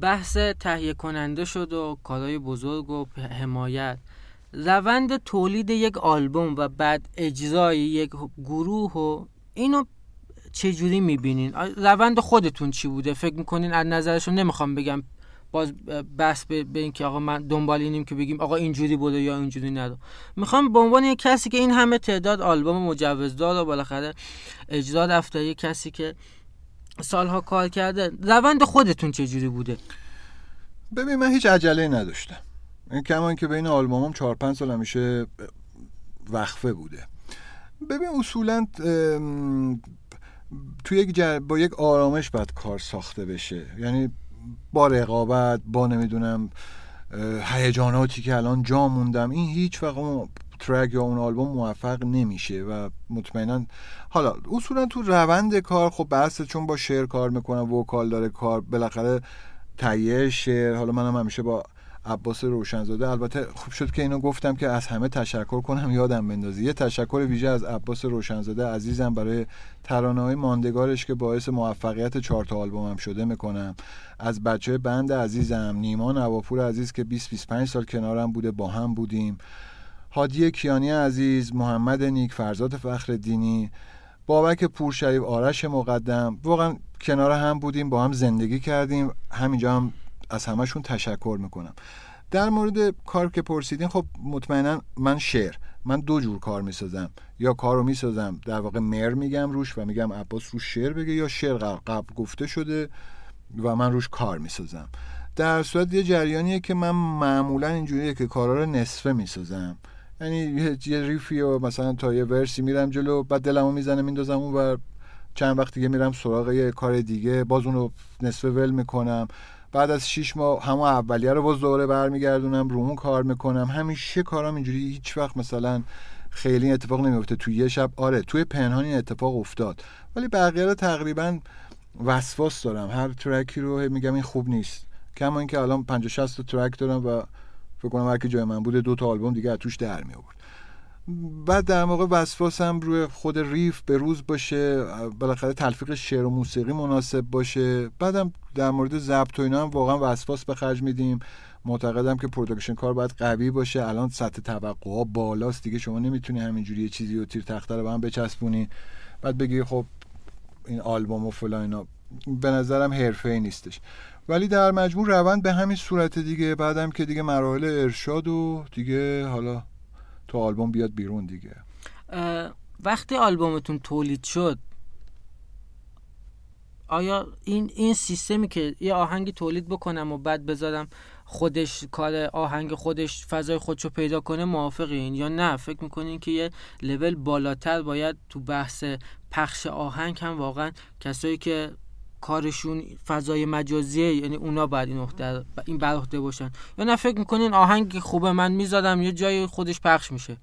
بحث تهیه کننده شد و کارهای بزرگ و حمایت. روند تولید یک آلبوم و بعد اجرای یک گروه و اینو چه جوری می‌بینین روند خودتون چی بوده؟ فکر می‌کنین از نظرشون نمی‌خوام بگم باز بس به, به اینکه آقا من دنبال اینیم که بگیم آقا اینجوری بوده یا اینجوری ندو می‌خوام به عنوان یک کسی که این همه تعداد آلبوم مجوزدار و بالاخره اجرا دفتری یک کسی که سالها کار کرده روند خودتون جوری بوده؟ ببین من هیچ عجله نداشتم. این کمان که بین آلبومم 4 5 سال همیشه وقفه بوده. ببین اصولا تو یک با یک آرامش باید کار ساخته بشه. یعنی با رقابت با نمی‌دونم هیجاناتی که الان جا موندم این هیچ وقت ترک یا اون آلبوم موفق نمیشه و مطمئنا حالا اصولا تو روند کار خب بحث چون با شعر کار می‌کنم وکال داره کار بالاخره تهیه شعر حالا منم همیشه با عباس روشنزاده. البته خوب شد که اینو گفتم که از همه تشکر کنم یادم بندازی. یه تشکر ویژه از عباس روشنزاده عزیزم برای ترانه های ماندگارش که باعث موفقیت چهار تا آلبومم شده می‌کنم. از بچه بند عزیزم نیما نواپور عزیز که 20 25 سال کنارم بوده با هم بودیم. هادی کیانی عزیز محمد نیک فرزاد فخر دینی بابک پورشریف آرش مقدم. واقعا کنار هم بودیم با هم زندگی کردیم. همینجا هم از همشون تشکر می‌کنم. در مورد کار که پرسیدین خب مطمئنا من شعر من دو جور کار می‌سازم. یا کار رو می‌سازم در واقع مر میگم روش و میگم عباس روش شعر بگه یا شعر قبل گفته شده و من روش کار می‌سازم. در صورت یه جریانیه که من معمولا اینجوریه که کارا رو نصفه می‌سازم. یعنی یه ریفی و مثلا تا یه ورسی میرم جلو بعد دلمو می‌زنه میندازم اون و چند وقت دیگه میرم سراغ یه کار دیگه باز اون رو نصفه ول می‌کنم. بعد از شیش ماه همون اولیه رو باز دوره برمیگردونم رومون کار می‌کنم. همیشه کارم اینجوری هیچ وقت مثلا خیلی اتفاق نمیفته توی یه شب آره توی پنهان این اتفاق افتاد. ولی بقیه رو تقریبا وسواس دارم. هر ترکی رو میگم این خوب نیست. کما اینکه الان 50 60 تا ترک دارم و فکر کنم هر جای من بوده دو تا آلبوم دیگه از توش در می آورد بعد در موقع وسواسم روی خود ریف به روز باشه بالاخره تلفیق شعر و موسیقی مناسب باشه. بعدم در مورد ضبط و اینا هم واقعا وسواس به خرج میدیم. معتقدم که production کار باید قوی باشه. الان سطح توقع ها بالاست دیگه. شما نمی‌تونی همینجوری یه چیزی رو تیر تخته رو به هم بچسبونی. بعد بگی خب این آلبوم و فلان اینا. به نظرم حرفه ای نیستش. ولی در مجموع روند به همین صورت دیگه. بعدم که دیگه مراحل ارشاد و دیگه حالا تو آلبوم بیاد بیرون دیگه. وقتی آلبومتون تولید شد آیا این این سیستمی که یه آهنگی تولید بکنم و بعد بذارم خودش کار آهنگ خودش فضای خودشو پیدا کنه موافقین یا نه؟ فکر می‌کنین که یه لول بالاتر باید تو بحث پخش آهنگ هم واقعا کسایی که کارشون فضای مجازیه یعنی اونا باید این عهده این بر باشن. یا نه فکر می‌کنین آهنگ خوبه من میزادم یه جای خودش پخش میشه.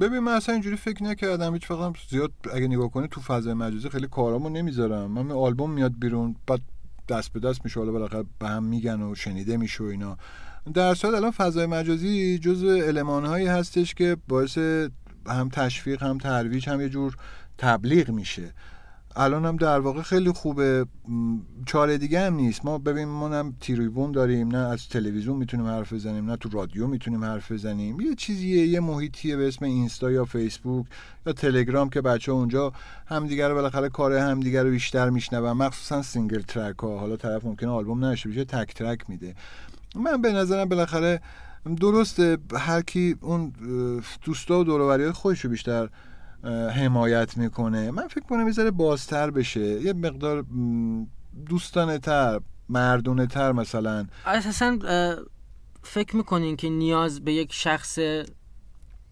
ببین من اصلا اینجوری فکر نکردم. هیچ فقط زیاد اگه نگاه کنی تو فضای مجازی خیلی کارامو نمی‌ذارم. من آلبوم میاد بیرون بعد دست به دست میشه حالا بالاخره به هم میگن و شنیده میشه و اینا. در صورت الان فضای مجازی جزء المان هایی هستش که باعث هم تشویق هم ترویج هم یه جور تبلیغ میشه. الان هم در واقع خیلی خوبه. چاره دیگه هم نیست. ما ببین ما نه تریبون داریم نه از تلویزیون می‌تونیم حرف بزنیم نه تو رادیو می‌تونیم حرف بزنیم. یه چیزیه یه محیطیه به اسم اینستا یا فیسبوک یا تلگرام که بچه اونجا همدیگه رو بالاخره کار همدیگه رو بیشتر میشنون. مخصوصا single track ها حالا طرف ممکنه آلبوم نشه بشه تک track میده. من به نظرم بالاخره درسته هر کی اون دوستا و دوروبری خودشو بیشتر حمایت می‌کنه. من فکر کنم یه بازتر بشه. یه مقدار دوستانه تر مردونه تر مثلا. اساسا فکر می‌کنین که نیاز به یک شخص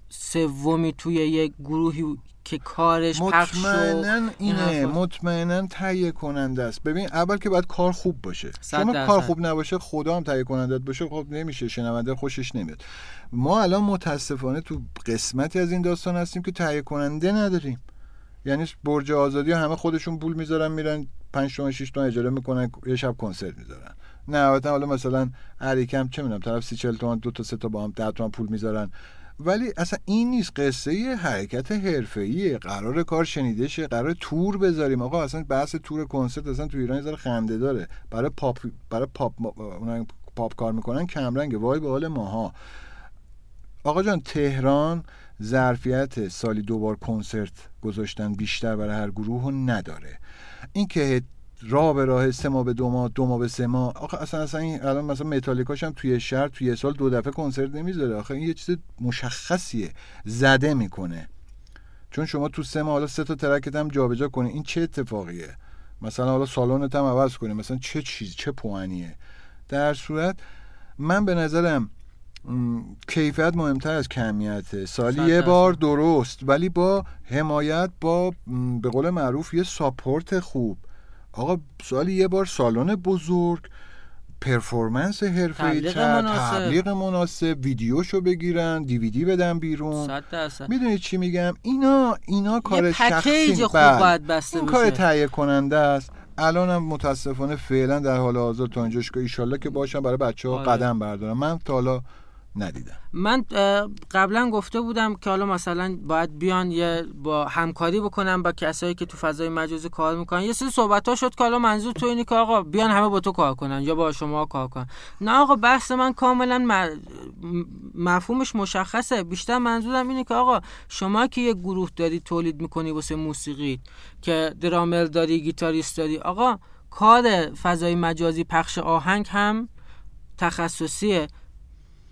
سومی توی یک گروهی که کارش مطمئنا اینه مطمئنا تهیه کننده است. ببین اول که باید کار خوب باشه. شما کار خوب نباشه خدا هم تهیه کننده باشه. خب نمیشه. شنونده خوشش نمیاد. ما الان متاسفانه تو قسمتی از این داستان هستیم که تهیه کننده نداریم. یعنی برج آزادی همه خودشون پول می‌ذارن میرن 5 تومن 6 تومن اجاره می‌کنن یه شب کنسرت می‌ذارن. نه حالا مثلا هر یکم چه می‌دونم طرف 30 40 تومن دو تا سه تا با هم 10 تومن پول می‌ذارن. ولی اصلا این نیست قصه حرکت حرفه‌ایه. قرار کار شنیده شه قرار تور بذاریم. آقا اصلا بحث تور کنسرت اصلا تو ایران یه خنده داره. برای پاپ برای پاپ پاپ کار می‌کنن کمرنگ. وای به حال ماها. آقا جان تهران ظرفیت سالی دوبار کنسرت گذاشتن بیشتر برای هر گروه نداره. این که راه به راه سه ماه به دو ماه دو ماه به سه ماه. آخه اصلا اصلا این الان مثلا متالیکاش هم توی شهر توی سال دو دفعه کنسرت نمی‌ذاره. آخه این یه چیز مشخصیه. زده می‌کنه. چون شما تو سه ماه حالا سه تا ترکت هم جابجا کنی این چه اتفاقیه؟ مثلا حالا سالونت هم عوض کنی مثلا چه چیز چه پوانیه در صورت من به نظرم کیفیت مهمتر از کمیته سالی یه بار درست ولی با حمایت با به قول معروف یه ساپورت خوب. آقا سالی یه بار سالن بزرگ پرفورمنس تر مناسب. تبلیغ مناسب ویدیوشو بگیرن دیویدی بدن بیرون. می‌دونید چی میگم؟ اینا اینا کار شخصی. خوب بله. باید بسته این کار تهیه کننده است. الان هم متاسفانه فعلا در حال حاضر تا اینجاش که ایشالله که باشم برای بچه ها آره. قدم بردارم. من تا حالا ندیدم. من قبلا گفته بودم که حالا مثلا باید بیان یه با همکاری بکنم با کسایی که تو فضای مجازی کار می‌کنن. یه سری صحبت ها شد که حالا منظور تو اینه که آقا بیان همه با تو کار کنن یا با شما کار کنن. نه آقا بحث من کاملا مفهومش مشخصه. بیشتر منظورم اینه که آقا شما که یه گروه داری تولید می‌کنی واسه موسیقی که درامر داری گیتاریست داری آقا کار فضای مجازی پخش آهنگ هم تخصصیه.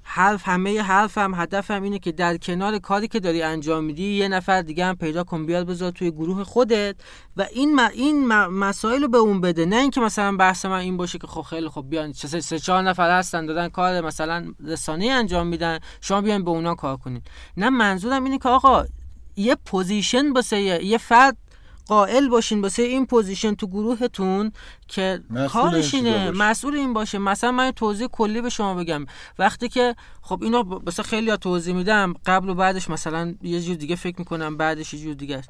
حرف همه حرفم هدفم اینه که در کنار کاری که داری انجام میدی یه نفر دیگه هم پیدا کن بیاد بذار توی گروه خودت و این م... این م... مسائل رو به اون بده. نه اینکه مثلا بحث من این باشه که خب خیلی خب بیان سه, سه چهار نفر هستن دادن کار مثلا رسانه انجام میدن شما بیان به اونا کار کنین. نه منظورم اینه که آقا یه position یه, یه فرد قائل باشین واسه این position تو گروهتون که کارش اینه. مسئول این باشه. مثلا من توضیح کلی به شما بگم. وقتی که خب اینو مثلا خیلی توضیح میدم. قبل و بعدش مثلا یه جور دیگه فکر می‌کنم. بعدش یه جور دیگه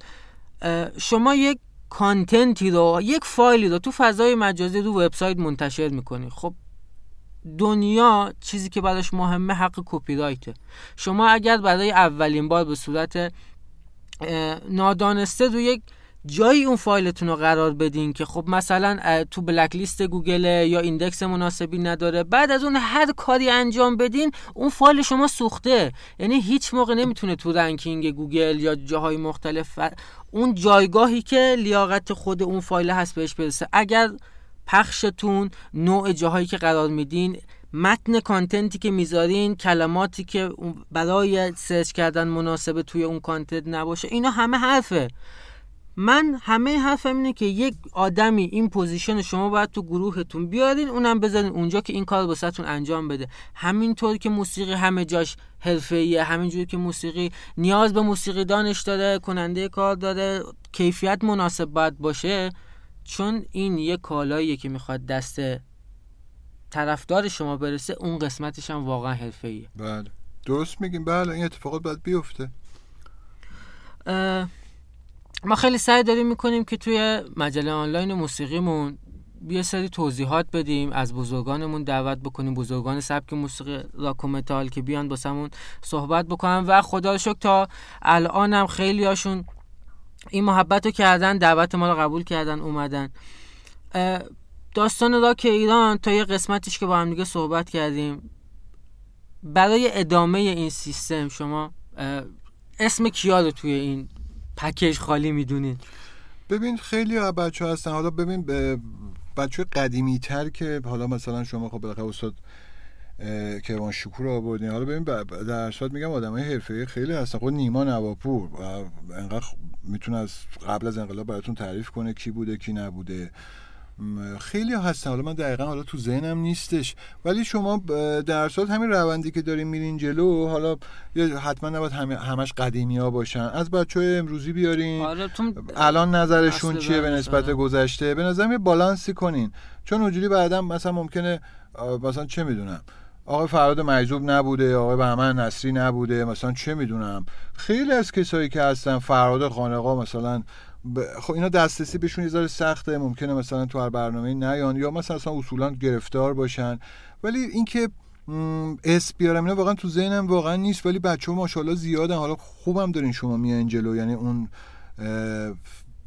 شما یک content ی رو یک فایلی رو تو فضای مجازی رو وبسایت منتشر می‌کنی. خب دنیا چیزی که براش مهمه حق کپی رایته شما اگر برای اولین بار به صورت نادانسته رو یک جایی اون فایلتون رو قرار بدین که خب مثلا تو black list گوگل یا index مناسبی نداره. بعد از اون هر کاری انجام بدین اون فایل شما سوخته. یعنی هیچ موقع نمی‌تونه تو ranking گوگل یا جاهای مختلف اون جایگاهی که لیاقت خود اون فایل هست بهش برسه. اگر پخشتون نوع جاهایی که قرار میدین متن content ی که می‌ذارین کلماتی که برای سرچ کردن مناسب توی اون content نباشه اینا همه حرفه. من همه حرفم اینه که یک آدمی این position شما باید تو گروهتون بیارین اونم بذارین اونجا که این کار واسهتون انجام بده. همینطور که موسیقی همه جاش حرفه‌ایه همینجور که موسیقی نیاز به موسیقی دانش داره کننده کار داره کیفیت مناسب باید باشه چون این یه کالاییه که می‌خواد دست طرفدار شما برسه اون قسمتش هم واقعا حرفه‌ایه. بله. درست میگیم. بله این اتفاقات باید بیفته. اه، ما خیلی سعی داریم می‌کنیم که توی مجله آنلاین موسیقیمون یه سری توضیحات بدیم از بزرگانمون دعوت بکنیم بزرگان سبک موسیقی راک و متال که بیان باسمون صحبت بکنن. و خدا شکر تا الان هم خیلی هاشون این محبت رو کردن دعوت ما رو قبول کردن اومدن. داستان راک ایران تا یه قسمتش که با هم دیگه صحبت کردیم. برای ادامه این سیستم شما اسم کیا رو توی این پکیج خالی می‌دونین. ببین خیلی از بچه ها هستن. حالا ببین بچه قدیمی تر که حالا مثلا شما خب بالاخره استاد کیوان شکور آوردین. حالا ببین در صورت میگم آدمای حرفه‌ای خیلی هستن. خود نیما نواپور. انقدر می‌تونه از قبل از انقلاب براتون تعریف کنه کی بوده کی نبوده. خیلی هستن. حالا من دقیقا حالا تو ذهنم نیستش. ولی شما در صورت همین روندی که دارین میرین جلو حالا حتما نباید همش قدیمی ها باشن. از بچه های امروزی بیارین. آره الان نظرشون چیه به نسبت آره. گذشته؟ به نظرم یه بالانسی کنین. چون اونجوری بعدا مثلا ممکنه مثلا چه می‌دونم. آقای فراد مجذوب نبوده آقای بهمن نصری نبوده مثلا چه می‌دونم. خیلی از کسایی که هستن فراد خانقا مثلا ب... خب اینا دسترسی بهشون یه ذره سخته ممکنه مثلا تو هر برنامه نیان یا مثلا اصلا اصولا گرفتار باشن. ولی اینکه م، اسم بیارم اینا واقعا تو ذهنم واقعا نیست. ولی بچه ها ماشاءالله زیادن. حالا خوبم دارین شما میان جلو. یعنی اون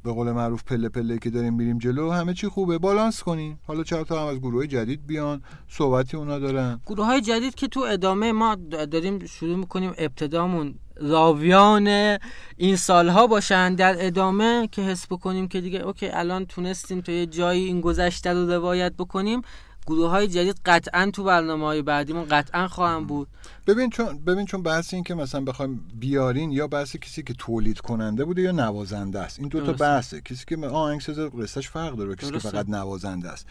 به قول معروف پله پله که داریم میریم جلو همه چی خوبه. بالانس کنین. حالا چرا تا هم از گروه جدید بیان. صحبتی اونا دارن. گروه های جدید که تو ادامه ما داریم شروع می‌کنیم ابتدامون. راویان این سالها باشن در ادامه که حس بکنیم که دیگه اوکی الان تونستیم تا یه جایی این گذشته رو روایت بکنیم. گروه های جدید قطعا تو برنامه های بعدیمون قطعا خواهم بود. ببین چون ببین چون بحث این که مثلا بخوایم بیارین یا بحث کسی که تولید کننده بوده یا نوازنده است. این دو تا. بحثه. کسی که آهنگساز قصهش فرق داره کسی که. فقط نوازنده است.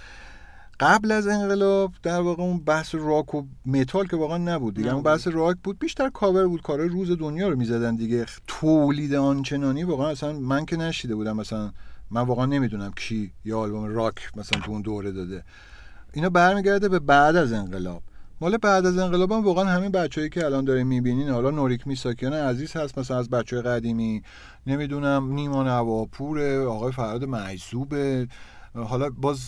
قبل از انقلاب در واقع اون بحث راک و متال که واقعا نبود دیگه. اون. بحث راک بود بیشتر کاور بود. کارهای روز دنیا رو می‌زدن دیگه. تولید آنچنانی واقعا اصلا من که نشنیده بودم. مثلا من واقعا نمی‌دونم کی یا آلبوم راک مثلا تو اون دوره داده. اینا برمیگرده به بعد از انقلاب. مال بعد از انقلاب هم واقعا همین بچه‌ای که الان داریم می‌بینین حالا نوریک میساکیان عزیز هست مثلا از بچه قدیمی. نمی‌دونم نیما نواپور آقای فراد معیزوبه. حالا باز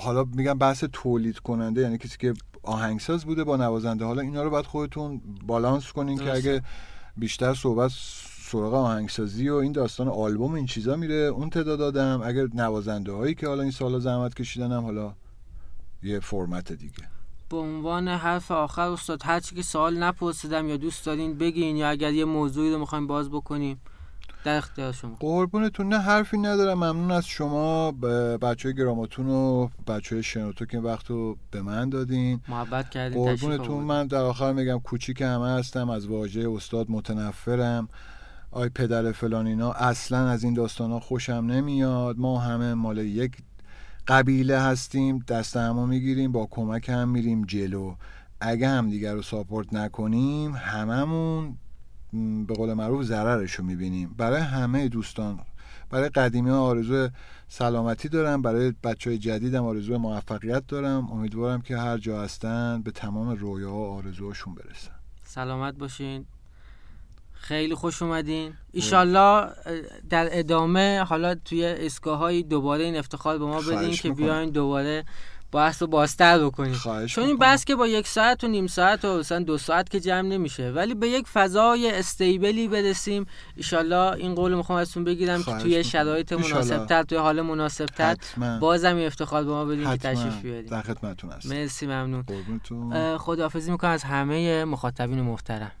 حالا میگم بحث تولید کننده یعنی کسی که آهنگساز بوده با نوازنده حالا اینا رو باید خودتون بالانس کنین که اگه بیشتر صحبت سراغ آهنگسازی و این داستان آلبوم این چیزا میره اون تعداد دادم اگر نوازنده هایی که حالا این سالا زحمت کشیدن هم حالا یه فرمت دیگه. به عنوان حرف آخر استاد هر چی که سوال نپرسیدم یا دوست دارین بگین یا اگر یه موضوعی رو می‌خوایم باز بکنیم در اختیار شما. قربونتون نه حرفی ندارم. ممنون از شما. بچه های گراماتون و بچه های شنوتو که این وقت رو به من دادین. محبت کردین قربونتون. من در آخر میگم کوچیک همه هستم از واژه استاد متنفرم. آی پدر فلان اینا اصلا از این داستان ها خوشم نمیاد. ما همه مال یک قبیله هستیم دست همو می‌گیریم با کمک هم میریم جلو. اگه هم دیگر رو ساپورت نکنیم هممون به قول معروف ضررش رو می‌بینیم. برای همه دوستان برای قدیمی ها آرزو سلامتی دارم برای بچه های جدیدم آرزو موفقیت دارم. امیدوارم که هر جا هستن به تمام رویا و آرزوهاشون برسن. سلامت باشین. خیلی خوش اومدین. ایشالله در ادامه حالا توی اسکاه های دوباره این افتخار به ما بدین که بیاین دوباره بحث رو بازتر بکنیم. چون این بحث که با یک ساعت و نیم ساعت و مثلا دو ساعت که جمع نمیشه. ولی به یک فضای استیبلی برسیم. ایشالله این قول می‌خوام ازتون بگیرم که توی شرایط مناسب تر توی حال مناسب تر بازم این افتخار به ما بدین که تشریف بیاریم در خدمتتون هستم. مرسی ممنون. خداحافظی می‌کنم از همه مخاطبین محترم.